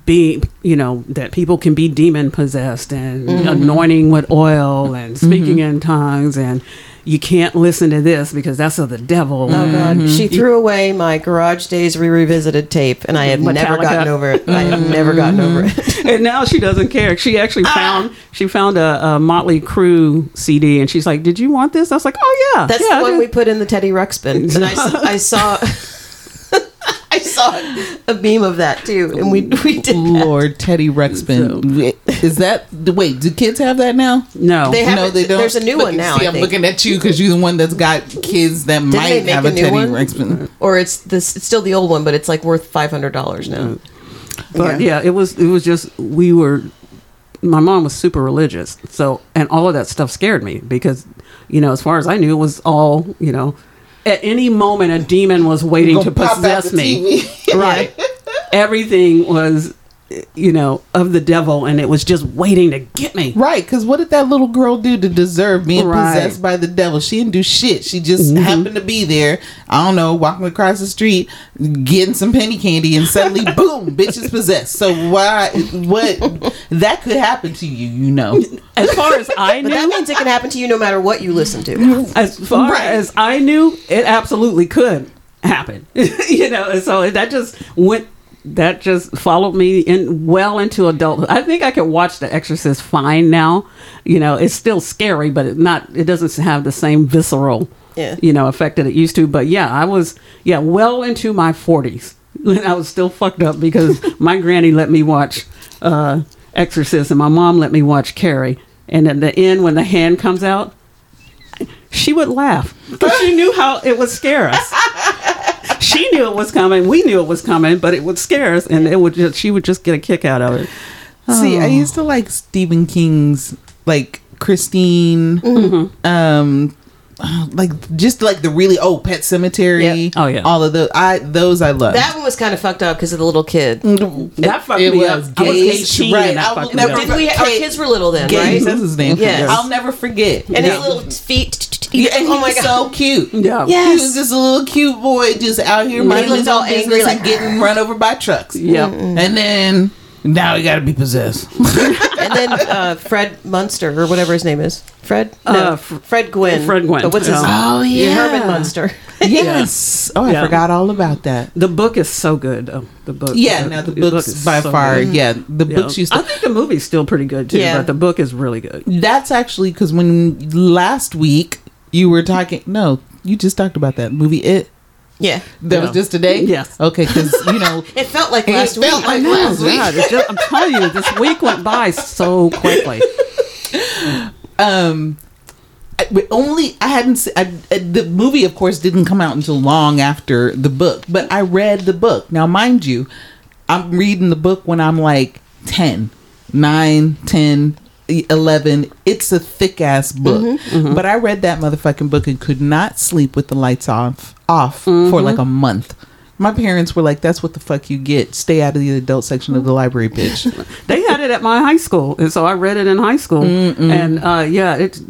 Speaker 1: being, you know, that people can be demon possessed and mm-hmm. anointing with oil and speaking in tongues and you can't listen to this because that's of the devil.
Speaker 4: Oh God! She mm-hmm. threw away my Garage Days re revisited tape, and I have never gotten over it. I have never mm-hmm. gotten over it.
Speaker 1: and now she doesn't care. She actually ah. found she found a, a Motley Crue CD, and she's like, "Did you want this?" I was like, "Oh yeah,
Speaker 4: That's
Speaker 1: yeah,
Speaker 4: the
Speaker 1: I
Speaker 4: one
Speaker 1: did."
Speaker 4: we put in the Teddy Ruxpin, and I saw. I saw a beam of that too, and we we did. That.
Speaker 3: Lord Teddy Ruxpin. Is that the wait? Do kids have that now?
Speaker 1: no,
Speaker 4: They have
Speaker 3: no, they don't.
Speaker 4: there's a new
Speaker 3: Look,
Speaker 4: one now,
Speaker 3: See,
Speaker 4: I
Speaker 3: I'm
Speaker 4: think.
Speaker 3: looking at you because you're the one that's got kids that might
Speaker 4: they make
Speaker 3: have
Speaker 4: a
Speaker 3: a,
Speaker 4: new
Speaker 3: Teddy
Speaker 4: one?
Speaker 3: Ruxpin.
Speaker 4: Or it's this. It's still the old one, but it's like worth five hundred dollars now. Mm.
Speaker 1: but yeah. it was it was just we were. My mom was super religious, so and all of that stuff scared me because, you know, as far as I knew, it was all you know. At any moment, a demon was waiting to
Speaker 3: Gonna pop out
Speaker 1: possess me. Right. Everything was, you know, of the devil, and it was just waiting to get me.
Speaker 3: Right, because what did that little girl do to deserve being
Speaker 1: Right.
Speaker 3: possessed by the devil? She didn't do shit. She just mm-hmm. happened to be there. I don't know, walking across the street, getting some penny candy, and suddenly, boom, bitch is possessed. So why? What? That could happen to you, you know.
Speaker 1: As far as I
Speaker 4: But
Speaker 1: knew,
Speaker 4: that means it can happen to you no matter what you listen to.
Speaker 1: as far
Speaker 3: Right.
Speaker 1: as I knew, it absolutely could happen. you know, and so that just went. That just followed me in well into adulthood. I think I could watch The Exorcist fine now. You know, it's still scary, but it not. It doesn't have the same visceral,
Speaker 4: Yeah.
Speaker 1: you know, effect that it used to. But yeah, I was yeah well into my forties. when I was still fucked up because my granny let me watch uh, Exorcist and my mom let me watch Carrie. And at the end, when the hand comes out, she would laugh because she knew how it would scare us. she knew it was coming. We knew it was coming, but it would scare us, and it would just she would just get a kick out of it.
Speaker 3: See,
Speaker 1: Oh.
Speaker 3: I used to like Stephen King's, like Christine,
Speaker 1: Mm-hmm.
Speaker 3: um, like just like the really oh Pet Sematary.
Speaker 4: Yep.
Speaker 1: Oh, yeah.
Speaker 3: all of those. I those I love.
Speaker 4: That one was kind of fucked up because of the little kid.
Speaker 1: Mm, that fucked
Speaker 3: it
Speaker 1: me
Speaker 3: was
Speaker 1: up. I was
Speaker 3: Gage,
Speaker 1: 18
Speaker 3: right.
Speaker 1: that
Speaker 3: I will never.
Speaker 4: Did we? Our kids were little then,
Speaker 3: Gage,
Speaker 4: right?
Speaker 3: that's his name.
Speaker 4: Yes.
Speaker 3: I'll never forget.
Speaker 4: And
Speaker 3: Yeah.
Speaker 4: his little feet.
Speaker 3: Yeah, and
Speaker 4: oh
Speaker 3: he
Speaker 4: my
Speaker 3: was
Speaker 4: god!
Speaker 3: so cute.
Speaker 1: Yeah.
Speaker 3: He was just a little cute boy, just out here minding
Speaker 4: looked
Speaker 3: his
Speaker 4: all
Speaker 3: own business
Speaker 4: angry,
Speaker 3: and
Speaker 4: like-
Speaker 3: getting run over by trucks.
Speaker 1: Yeah.
Speaker 3: and then now he got to be possessed.
Speaker 4: and then uh, Fred Munster or whatever his name is. Fred? No,
Speaker 1: Uh, F-
Speaker 4: Fred Gwynne.
Speaker 1: Fred Gwynne,
Speaker 4: But what's his?
Speaker 1: yeah.
Speaker 3: Oh, yeah.
Speaker 4: Herman Munster.
Speaker 3: yes. Oh, I
Speaker 1: Yeah.
Speaker 3: forgot all about that.
Speaker 1: The book is so good. though. the book.
Speaker 3: Yeah,
Speaker 1: uh,
Speaker 3: now the books
Speaker 1: book is
Speaker 3: by
Speaker 1: so
Speaker 3: far.
Speaker 1: good.
Speaker 3: Yeah, the
Speaker 1: Yeah.
Speaker 3: books used
Speaker 1: I think the movie's still pretty good too,
Speaker 4: Yeah.
Speaker 1: but the book is really good.
Speaker 3: That's actually because when last week you were talking. No, you just talked about that movie. It
Speaker 4: Yeah.
Speaker 3: that was
Speaker 1: Yeah.
Speaker 3: just today.
Speaker 1: Yes.
Speaker 3: Okay, because you know.
Speaker 4: It felt like
Speaker 3: It
Speaker 4: last
Speaker 3: felt
Speaker 4: week.
Speaker 3: like last week.
Speaker 1: God, just- I'm telling you, this week went by so quickly.
Speaker 3: um I- only I hadn't se- I, I- the movie of course didn't come out until long after the book but I read the book now mind you I'm reading the book when I'm like 10 9 10 e- 11 it's a thick ass book but I read that motherfucking book and could not sleep with the lights off off for like a month. My parents were like that's what the fuck you get. Stay out of the adult section of the library bitch.
Speaker 1: They had it at my high school, and so I read it in high school. And uh, yeah, it's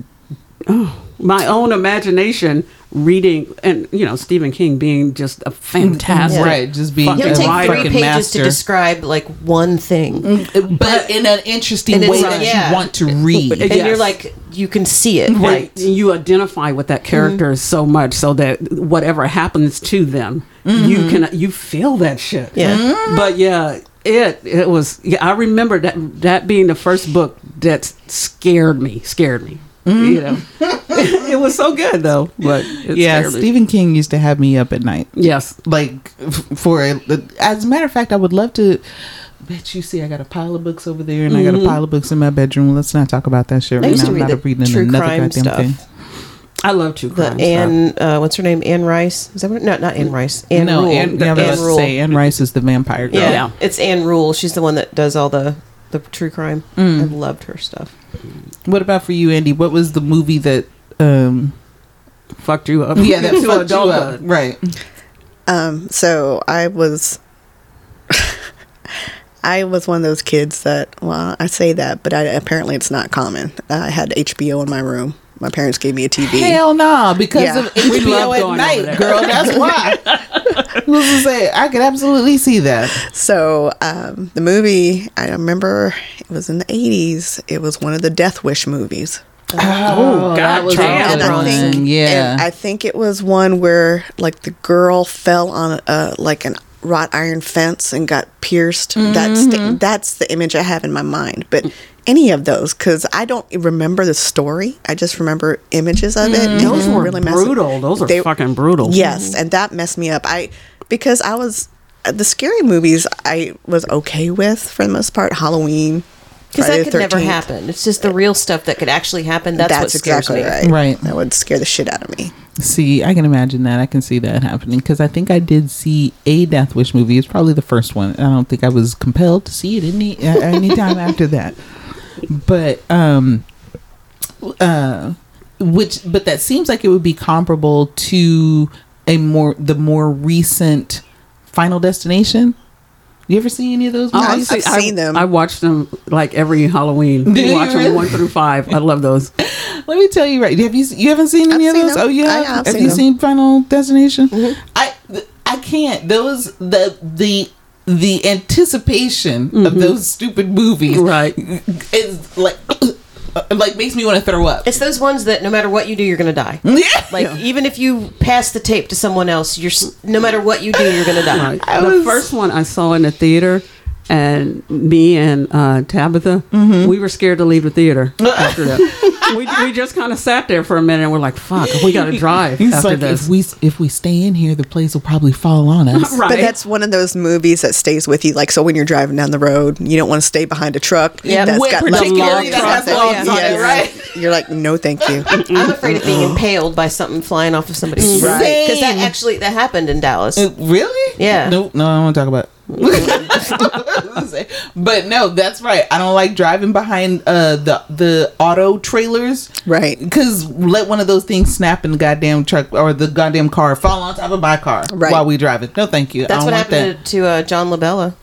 Speaker 1: oh, my own imagination reading, and you know Stephen King being just a fantastic, mm-hmm.
Speaker 3: right just being
Speaker 1: Fucking
Speaker 4: He'll take three pages
Speaker 3: master.
Speaker 4: to describe like one thing, mm-hmm.
Speaker 3: but in an interesting way
Speaker 4: like-
Speaker 3: that
Speaker 4: yeah.
Speaker 3: you want to read.
Speaker 4: and
Speaker 1: Yes.
Speaker 4: you're like, you can see it.
Speaker 1: Right. and You identify with that character mm-hmm. so much so that whatever happens to them, you can you feel that shit.
Speaker 4: Yeah.
Speaker 1: But yeah, it it was yeah, I remember that that being the first book that scared me, scared me. You know. it was so good though, but
Speaker 3: yeah,
Speaker 1: scared.
Speaker 3: Stephen King used to have me up at night.
Speaker 1: Yes.
Speaker 3: Like for a, as a matter of fact, I would love to. Bet you see, I got a pile of books over there, and I got a pile of books in my bedroom. Let's not talk about that shit
Speaker 4: Mm-hmm.
Speaker 3: Right now. I'm not
Speaker 4: the
Speaker 3: reading another
Speaker 4: crime
Speaker 3: goddamn
Speaker 4: stuff.
Speaker 3: thing.
Speaker 1: I love true
Speaker 4: The
Speaker 1: crime stuff.
Speaker 4: Anne, uh, what's her name? Anne Rice. Is that what? No, not Anne Rice. Anne
Speaker 3: no,
Speaker 4: Rule.
Speaker 3: Anne, yeah, Ann
Speaker 4: Rule.
Speaker 3: say Anne Rice is the vampire girl.
Speaker 4: Yeah,
Speaker 1: Yeah.
Speaker 4: it's Ann Rule. She's the one that does all the the true crime.
Speaker 3: Mm.
Speaker 4: I loved her stuff.
Speaker 3: What about for you, Andy? What was the movie that? um
Speaker 1: fucked you up.
Speaker 3: Yeah, that fucked you up. Right.
Speaker 2: Um, so I was I was one of those kids that, well, I say that, but I, apparently it's not common. I had HBO in my room. My parents gave me a TV.
Speaker 3: Hell no, because
Speaker 2: Yeah.
Speaker 3: of
Speaker 1: We love
Speaker 3: HBO at
Speaker 1: going
Speaker 3: night, girl. That's why. Who's to say? I could absolutely see that.
Speaker 2: So um, the movie, I remember it was in the 80s. It was one of the Death Wish movies.
Speaker 1: Oh, God,
Speaker 3: was
Speaker 1: damn.
Speaker 3: a
Speaker 2: and I think,
Speaker 3: yeah.
Speaker 2: I think it was one where like the girl fell on a like an wrought iron fence and got pierced. That's
Speaker 3: Mm-hmm.
Speaker 2: the, that's the image I have in my mind. But any of those, because I don't remember the story, I just remember images of it.
Speaker 3: Mm-hmm.
Speaker 1: Those were
Speaker 2: really messed up.
Speaker 1: brutal. Those are
Speaker 2: They-
Speaker 1: fucking brutal.
Speaker 2: Yes, and that messed me up. I because I was the scary movies I was okay with for the most part. Halloween,
Speaker 4: Because that
Speaker 2: the
Speaker 4: could never happen. It's just the real stuff that could actually happen. That's, what scares
Speaker 2: exactly
Speaker 4: me.
Speaker 2: right.
Speaker 3: Right.
Speaker 2: That would scare the shit out of me.
Speaker 3: See, I can imagine that. I can see that happening because I think I did see a Death Wish movie. It's probably the first one. I don't think I was compelled to see it any uh, any time after that. But um, uh, which but that seems like it would be comparable to a more the more recent Final Destination. You ever see any of those
Speaker 1: Oh,
Speaker 3: movies?
Speaker 2: I've
Speaker 1: I-
Speaker 2: seen them.
Speaker 1: I watch them like every Halloween.
Speaker 3: Do you
Speaker 1: watch
Speaker 3: really?
Speaker 1: them one through five. I love those.
Speaker 3: Let me tell you right. Have you you haven't seen any
Speaker 2: I've
Speaker 3: of
Speaker 2: seen
Speaker 3: those?
Speaker 2: them.
Speaker 3: Oh, you
Speaker 2: I
Speaker 3: have.
Speaker 2: have
Speaker 3: have
Speaker 2: seen
Speaker 3: you
Speaker 2: them.
Speaker 3: seen Final Destination? I I can't. Those the the the anticipation of mm-hmm. those stupid movies,
Speaker 1: Right.
Speaker 3: is like like makes me want to throw up.
Speaker 4: It's those ones that no matter what you do, you're going to die.
Speaker 3: Yeah.
Speaker 4: Like even if you pass the tape to someone else, you're no matter what you do, you're going to die.
Speaker 1: Right. The
Speaker 3: was-
Speaker 1: first one I saw in the theater, and me and uh, Tabitha,
Speaker 3: Mm-hmm.
Speaker 1: we were scared to leave the theater after that. we, we just kind of sat there for a minute and we're like, fuck, we got to drive
Speaker 3: He's
Speaker 1: after
Speaker 3: like,
Speaker 1: this.
Speaker 3: if we if we stay in here, the place will probably fall on us.
Speaker 1: right.
Speaker 2: But that's one of those movies that stays with you. Like, so when you're driving down the road, you don't want to stay behind a truck.
Speaker 4: Yeah.
Speaker 2: that's
Speaker 3: When-
Speaker 2: got
Speaker 3: particularly
Speaker 2: long
Speaker 3: that has
Speaker 2: traffic.
Speaker 3: logs on it, right?
Speaker 2: You're like, no, thank you.
Speaker 4: I'm afraid of being impaled by something flying off of somebody's roof.
Speaker 3: Right.
Speaker 4: Because that actually that happened in Dallas.
Speaker 3: Uh, Really?
Speaker 4: Yeah.
Speaker 3: Nope. No, I don't want to talk about. it. But no, that's right. I don't like driving behind uh, the the auto trailers.
Speaker 2: Right.
Speaker 3: Because let one of those things snap in the goddamn truck or the goddamn car fall on top of my car
Speaker 2: Right.
Speaker 3: while we drive it. No, thank you. I
Speaker 4: That's
Speaker 3: don't
Speaker 4: what
Speaker 3: want
Speaker 4: happened to, to uh, John LaBella.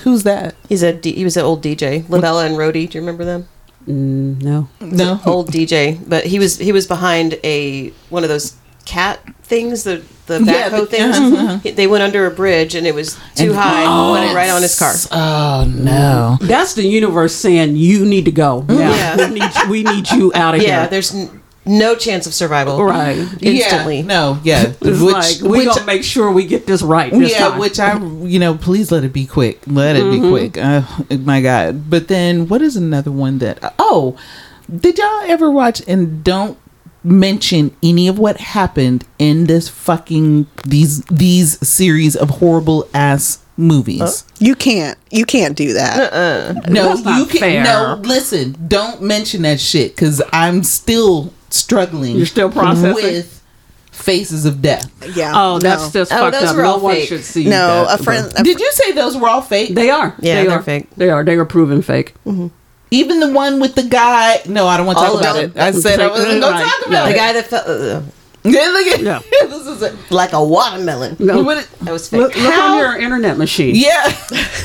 Speaker 3: Who's that?
Speaker 4: He's a D, he was an old DJ. LaBella and Rhodey. Do you remember them?
Speaker 1: Mm, no.
Speaker 3: No.
Speaker 4: Old DJ, but he was he was behind a one of those cat things, the the
Speaker 3: Yeah,
Speaker 4: backhoe
Speaker 3: the-
Speaker 4: things.
Speaker 3: uh-huh, uh-huh.
Speaker 4: He- They went under a bridge and it was too
Speaker 3: And-
Speaker 4: high.
Speaker 3: Oh,
Speaker 4: went right on his car.
Speaker 3: Oh no.
Speaker 1: That's the universe saying you need to go. Yeah.
Speaker 4: Yeah.
Speaker 1: We, need, we need you out of
Speaker 4: Yeah,
Speaker 1: here.
Speaker 4: there's n- no chance of survival.
Speaker 1: Right.
Speaker 4: Instantly.
Speaker 3: Yeah, no. Yeah.
Speaker 1: which, like, we
Speaker 3: which-
Speaker 1: going to make sure we get this right this
Speaker 3: yeah,
Speaker 1: time.
Speaker 3: which I, you know, please let it be quick. Let it
Speaker 1: Mm-hmm.
Speaker 3: be quick. Uh, my God. But then, what is another one that? Oh, did y'all ever watch and don't mention any of what happened in this fucking these these series of horrible ass movies?
Speaker 2: You can't. You can't do that. Uh-uh.
Speaker 3: no,
Speaker 1: That's not
Speaker 3: you can
Speaker 1: fair.
Speaker 3: no. Listen, don't mention that shit because I'm still struggling.
Speaker 1: You're still processing?
Speaker 3: with Faces of Death.
Speaker 2: Yeah.
Speaker 1: oh, that's
Speaker 2: no.
Speaker 1: just
Speaker 4: Oh,
Speaker 1: fucked
Speaker 4: those
Speaker 1: up.
Speaker 4: were
Speaker 1: No
Speaker 4: all
Speaker 1: one
Speaker 4: fake.
Speaker 1: should see
Speaker 2: no.
Speaker 1: that.
Speaker 2: A friend. A
Speaker 3: Did you say those were all fake?
Speaker 1: They are.
Speaker 4: Yeah,
Speaker 1: they
Speaker 4: they're
Speaker 1: are.
Speaker 4: fake.
Speaker 1: They are. They are proven fake. Mm-hmm.
Speaker 3: Even the one with the guy. No, I don't want to talk about it. I said I wasn't going to talk about it.
Speaker 4: The guy that fell uh,
Speaker 3: Yeah, look at
Speaker 1: Yeah.
Speaker 3: this is a,
Speaker 4: like a watermelon.
Speaker 1: No.
Speaker 3: what it-
Speaker 4: That was fake.
Speaker 1: Look, look on your internet machine.
Speaker 3: yeah.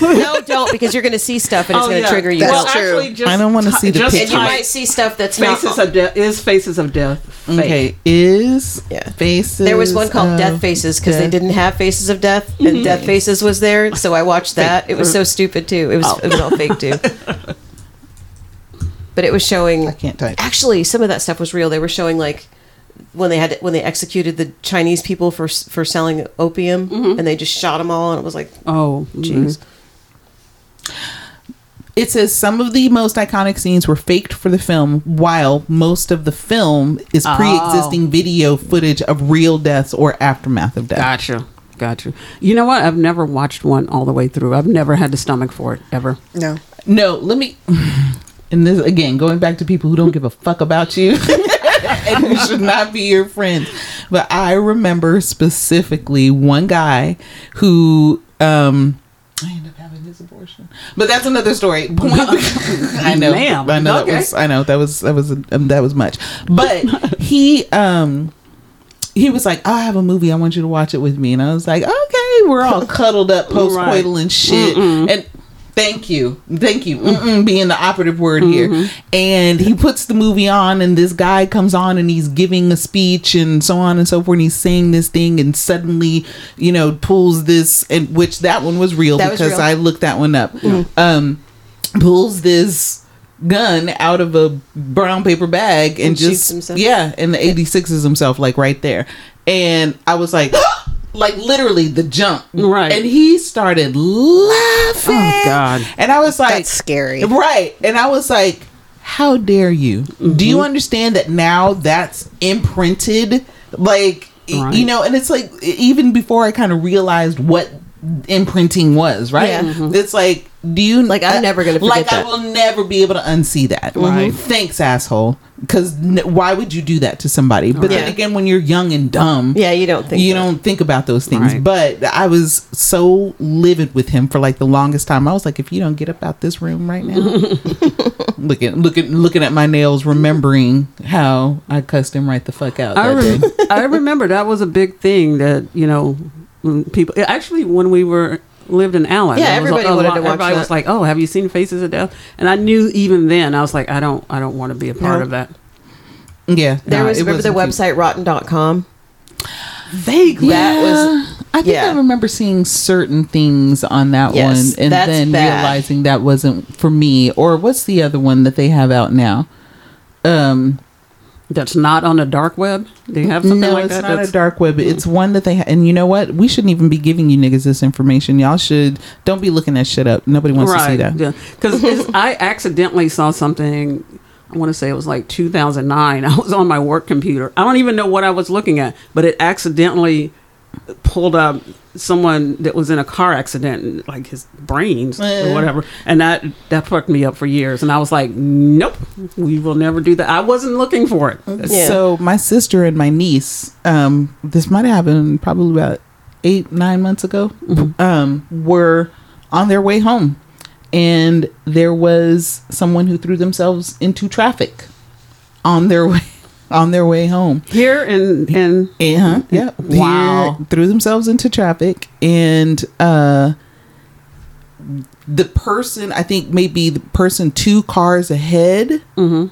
Speaker 4: no, don't because you're going to see stuff and it's
Speaker 1: Oh,
Speaker 4: going to
Speaker 1: yeah.
Speaker 4: trigger you.
Speaker 2: That's
Speaker 1: well,
Speaker 2: true.
Speaker 3: I don't wanna see the picture.
Speaker 4: and you might see stuff that's
Speaker 1: Faces
Speaker 4: not.
Speaker 1: of death is faces of death. Fake.
Speaker 3: Okay, is
Speaker 4: Yeah.
Speaker 3: faces.
Speaker 4: There was one called Death Faces because they didn't have Faces of Death, and Death Faces was there, so I watched that. It was so stupid too. It was it was all fake too. But it was showing.
Speaker 3: I can't type.
Speaker 4: Actually, some of that stuff was real. They were showing like when they had when they executed the Chinese people for for selling opium, mm-hmm. and they just shot them all, and it was like,
Speaker 1: Oh,
Speaker 4: jeez. Mm-hmm.
Speaker 3: It says some of the most iconic scenes were faked for the film, while most of the film is
Speaker 1: Oh.
Speaker 3: pre-existing video footage of real deaths or aftermath of death.
Speaker 1: Gotcha. Gotcha. You know what? I've never watched one all the way through. I've never had the stomach for it ever.
Speaker 2: No.
Speaker 3: No, let me. And this again, going back to people who don't give a fuck about you and who should not be your friends. But I remember specifically one guy who um I ended up having his abortion, but that's another story. Point. I know,
Speaker 1: Ma'am.
Speaker 3: I know
Speaker 1: Okay.
Speaker 3: that was, I know that was that was um, that was much, but he um he was like, I have a movie. I want you to watch it with me. And I was like, okay, we're all cuddled up post coital and shit. And Thank you. Thank you. Mm-mm being the operative word here. And he puts the movie on, and this guy comes on and he's giving a speech and so on and so forth. And he's saying this thing, and suddenly, you know, pulls this, and which that one was real
Speaker 4: That was
Speaker 3: because
Speaker 4: real.
Speaker 3: I looked that one up. Um, pulls this gun out of a brown paper bag and,
Speaker 4: And
Speaker 3: just yeah and the 86s himself like right there and i was like like literally the jump
Speaker 1: Right.
Speaker 3: and he started laughing
Speaker 1: God.
Speaker 3: and i was like
Speaker 2: That's scary.
Speaker 3: right and i was like how dare you do
Speaker 1: Mm-hmm.
Speaker 3: you understand that now that's imprinted like
Speaker 1: Right.
Speaker 3: you know and it's like even before i kind of realized what imprinting was right
Speaker 4: Yeah.
Speaker 1: Mm-hmm.
Speaker 3: it's like do you
Speaker 4: Like, I'm uh, never gonna forget
Speaker 3: like i will never be able to unsee that.
Speaker 1: Right. Mm-hmm.
Speaker 3: thanks asshole. Because n- why would you do that to somebody? But then again when you're young and dumb
Speaker 4: Yeah, you don't think
Speaker 3: you
Speaker 4: so.
Speaker 3: don't think about those things.
Speaker 1: Right.
Speaker 3: but i was so livid with him for like the longest time. I was like if you don't get up out this room right now looking looking looking at my nails remembering how i cussed him right the fuck out
Speaker 1: I,
Speaker 3: that
Speaker 1: rem-
Speaker 3: day.
Speaker 1: I remember that was a big thing that you know people actually when we were lived in Allen.
Speaker 4: Yeah,
Speaker 1: was
Speaker 4: everybody
Speaker 1: a
Speaker 4: wanted
Speaker 1: lot-
Speaker 4: to watch
Speaker 1: Everybody was like, "Oh, have you seen Faces of Death?" And I knew even then I was like, "I don't, I don't want to be a part
Speaker 4: No.
Speaker 1: of that."
Speaker 3: yeah
Speaker 4: There
Speaker 3: no,
Speaker 4: was remember the website rotten.com?
Speaker 1: Vaguely,
Speaker 4: That was
Speaker 3: I think
Speaker 4: yeah.
Speaker 3: I remember seeing certain things on that
Speaker 4: Yes,
Speaker 3: one and then
Speaker 4: bad.
Speaker 3: realizing that wasn't for me. Or what's the other one that they have out now? Um,
Speaker 1: that's not on the dark web. Do you have something
Speaker 3: no,
Speaker 1: like
Speaker 3: it's
Speaker 1: that?
Speaker 3: not
Speaker 1: That's-
Speaker 3: a dark web. Hmm. It's one that they ha- and you know what? We shouldn't even be giving you niggas this information. Y'all should don't be looking that shit up. Nobody wants to see that.
Speaker 1: Yeah, because I accidentally saw something. I want to say it was like 2009. I was on my work computer. I don't even know what I was looking at, but it accidentally pulled up someone that was in a car accident, and, like his brains or whatever, and that that fucked me up for years. And I was like, nope, we will never do that. I wasn't looking for it.
Speaker 4: Yeah.
Speaker 3: So my sister and my niece, um, this might have happened probably about eight, nine months ago, um, were on their way home, and there was someone who threw themselves into traffic on their way on their way home.
Speaker 1: Here in in
Speaker 3: Uh-huh. Yeah.
Speaker 1: Wow.
Speaker 3: Here, threw themselves into traffic and uh the person I think maybe the person two cars ahead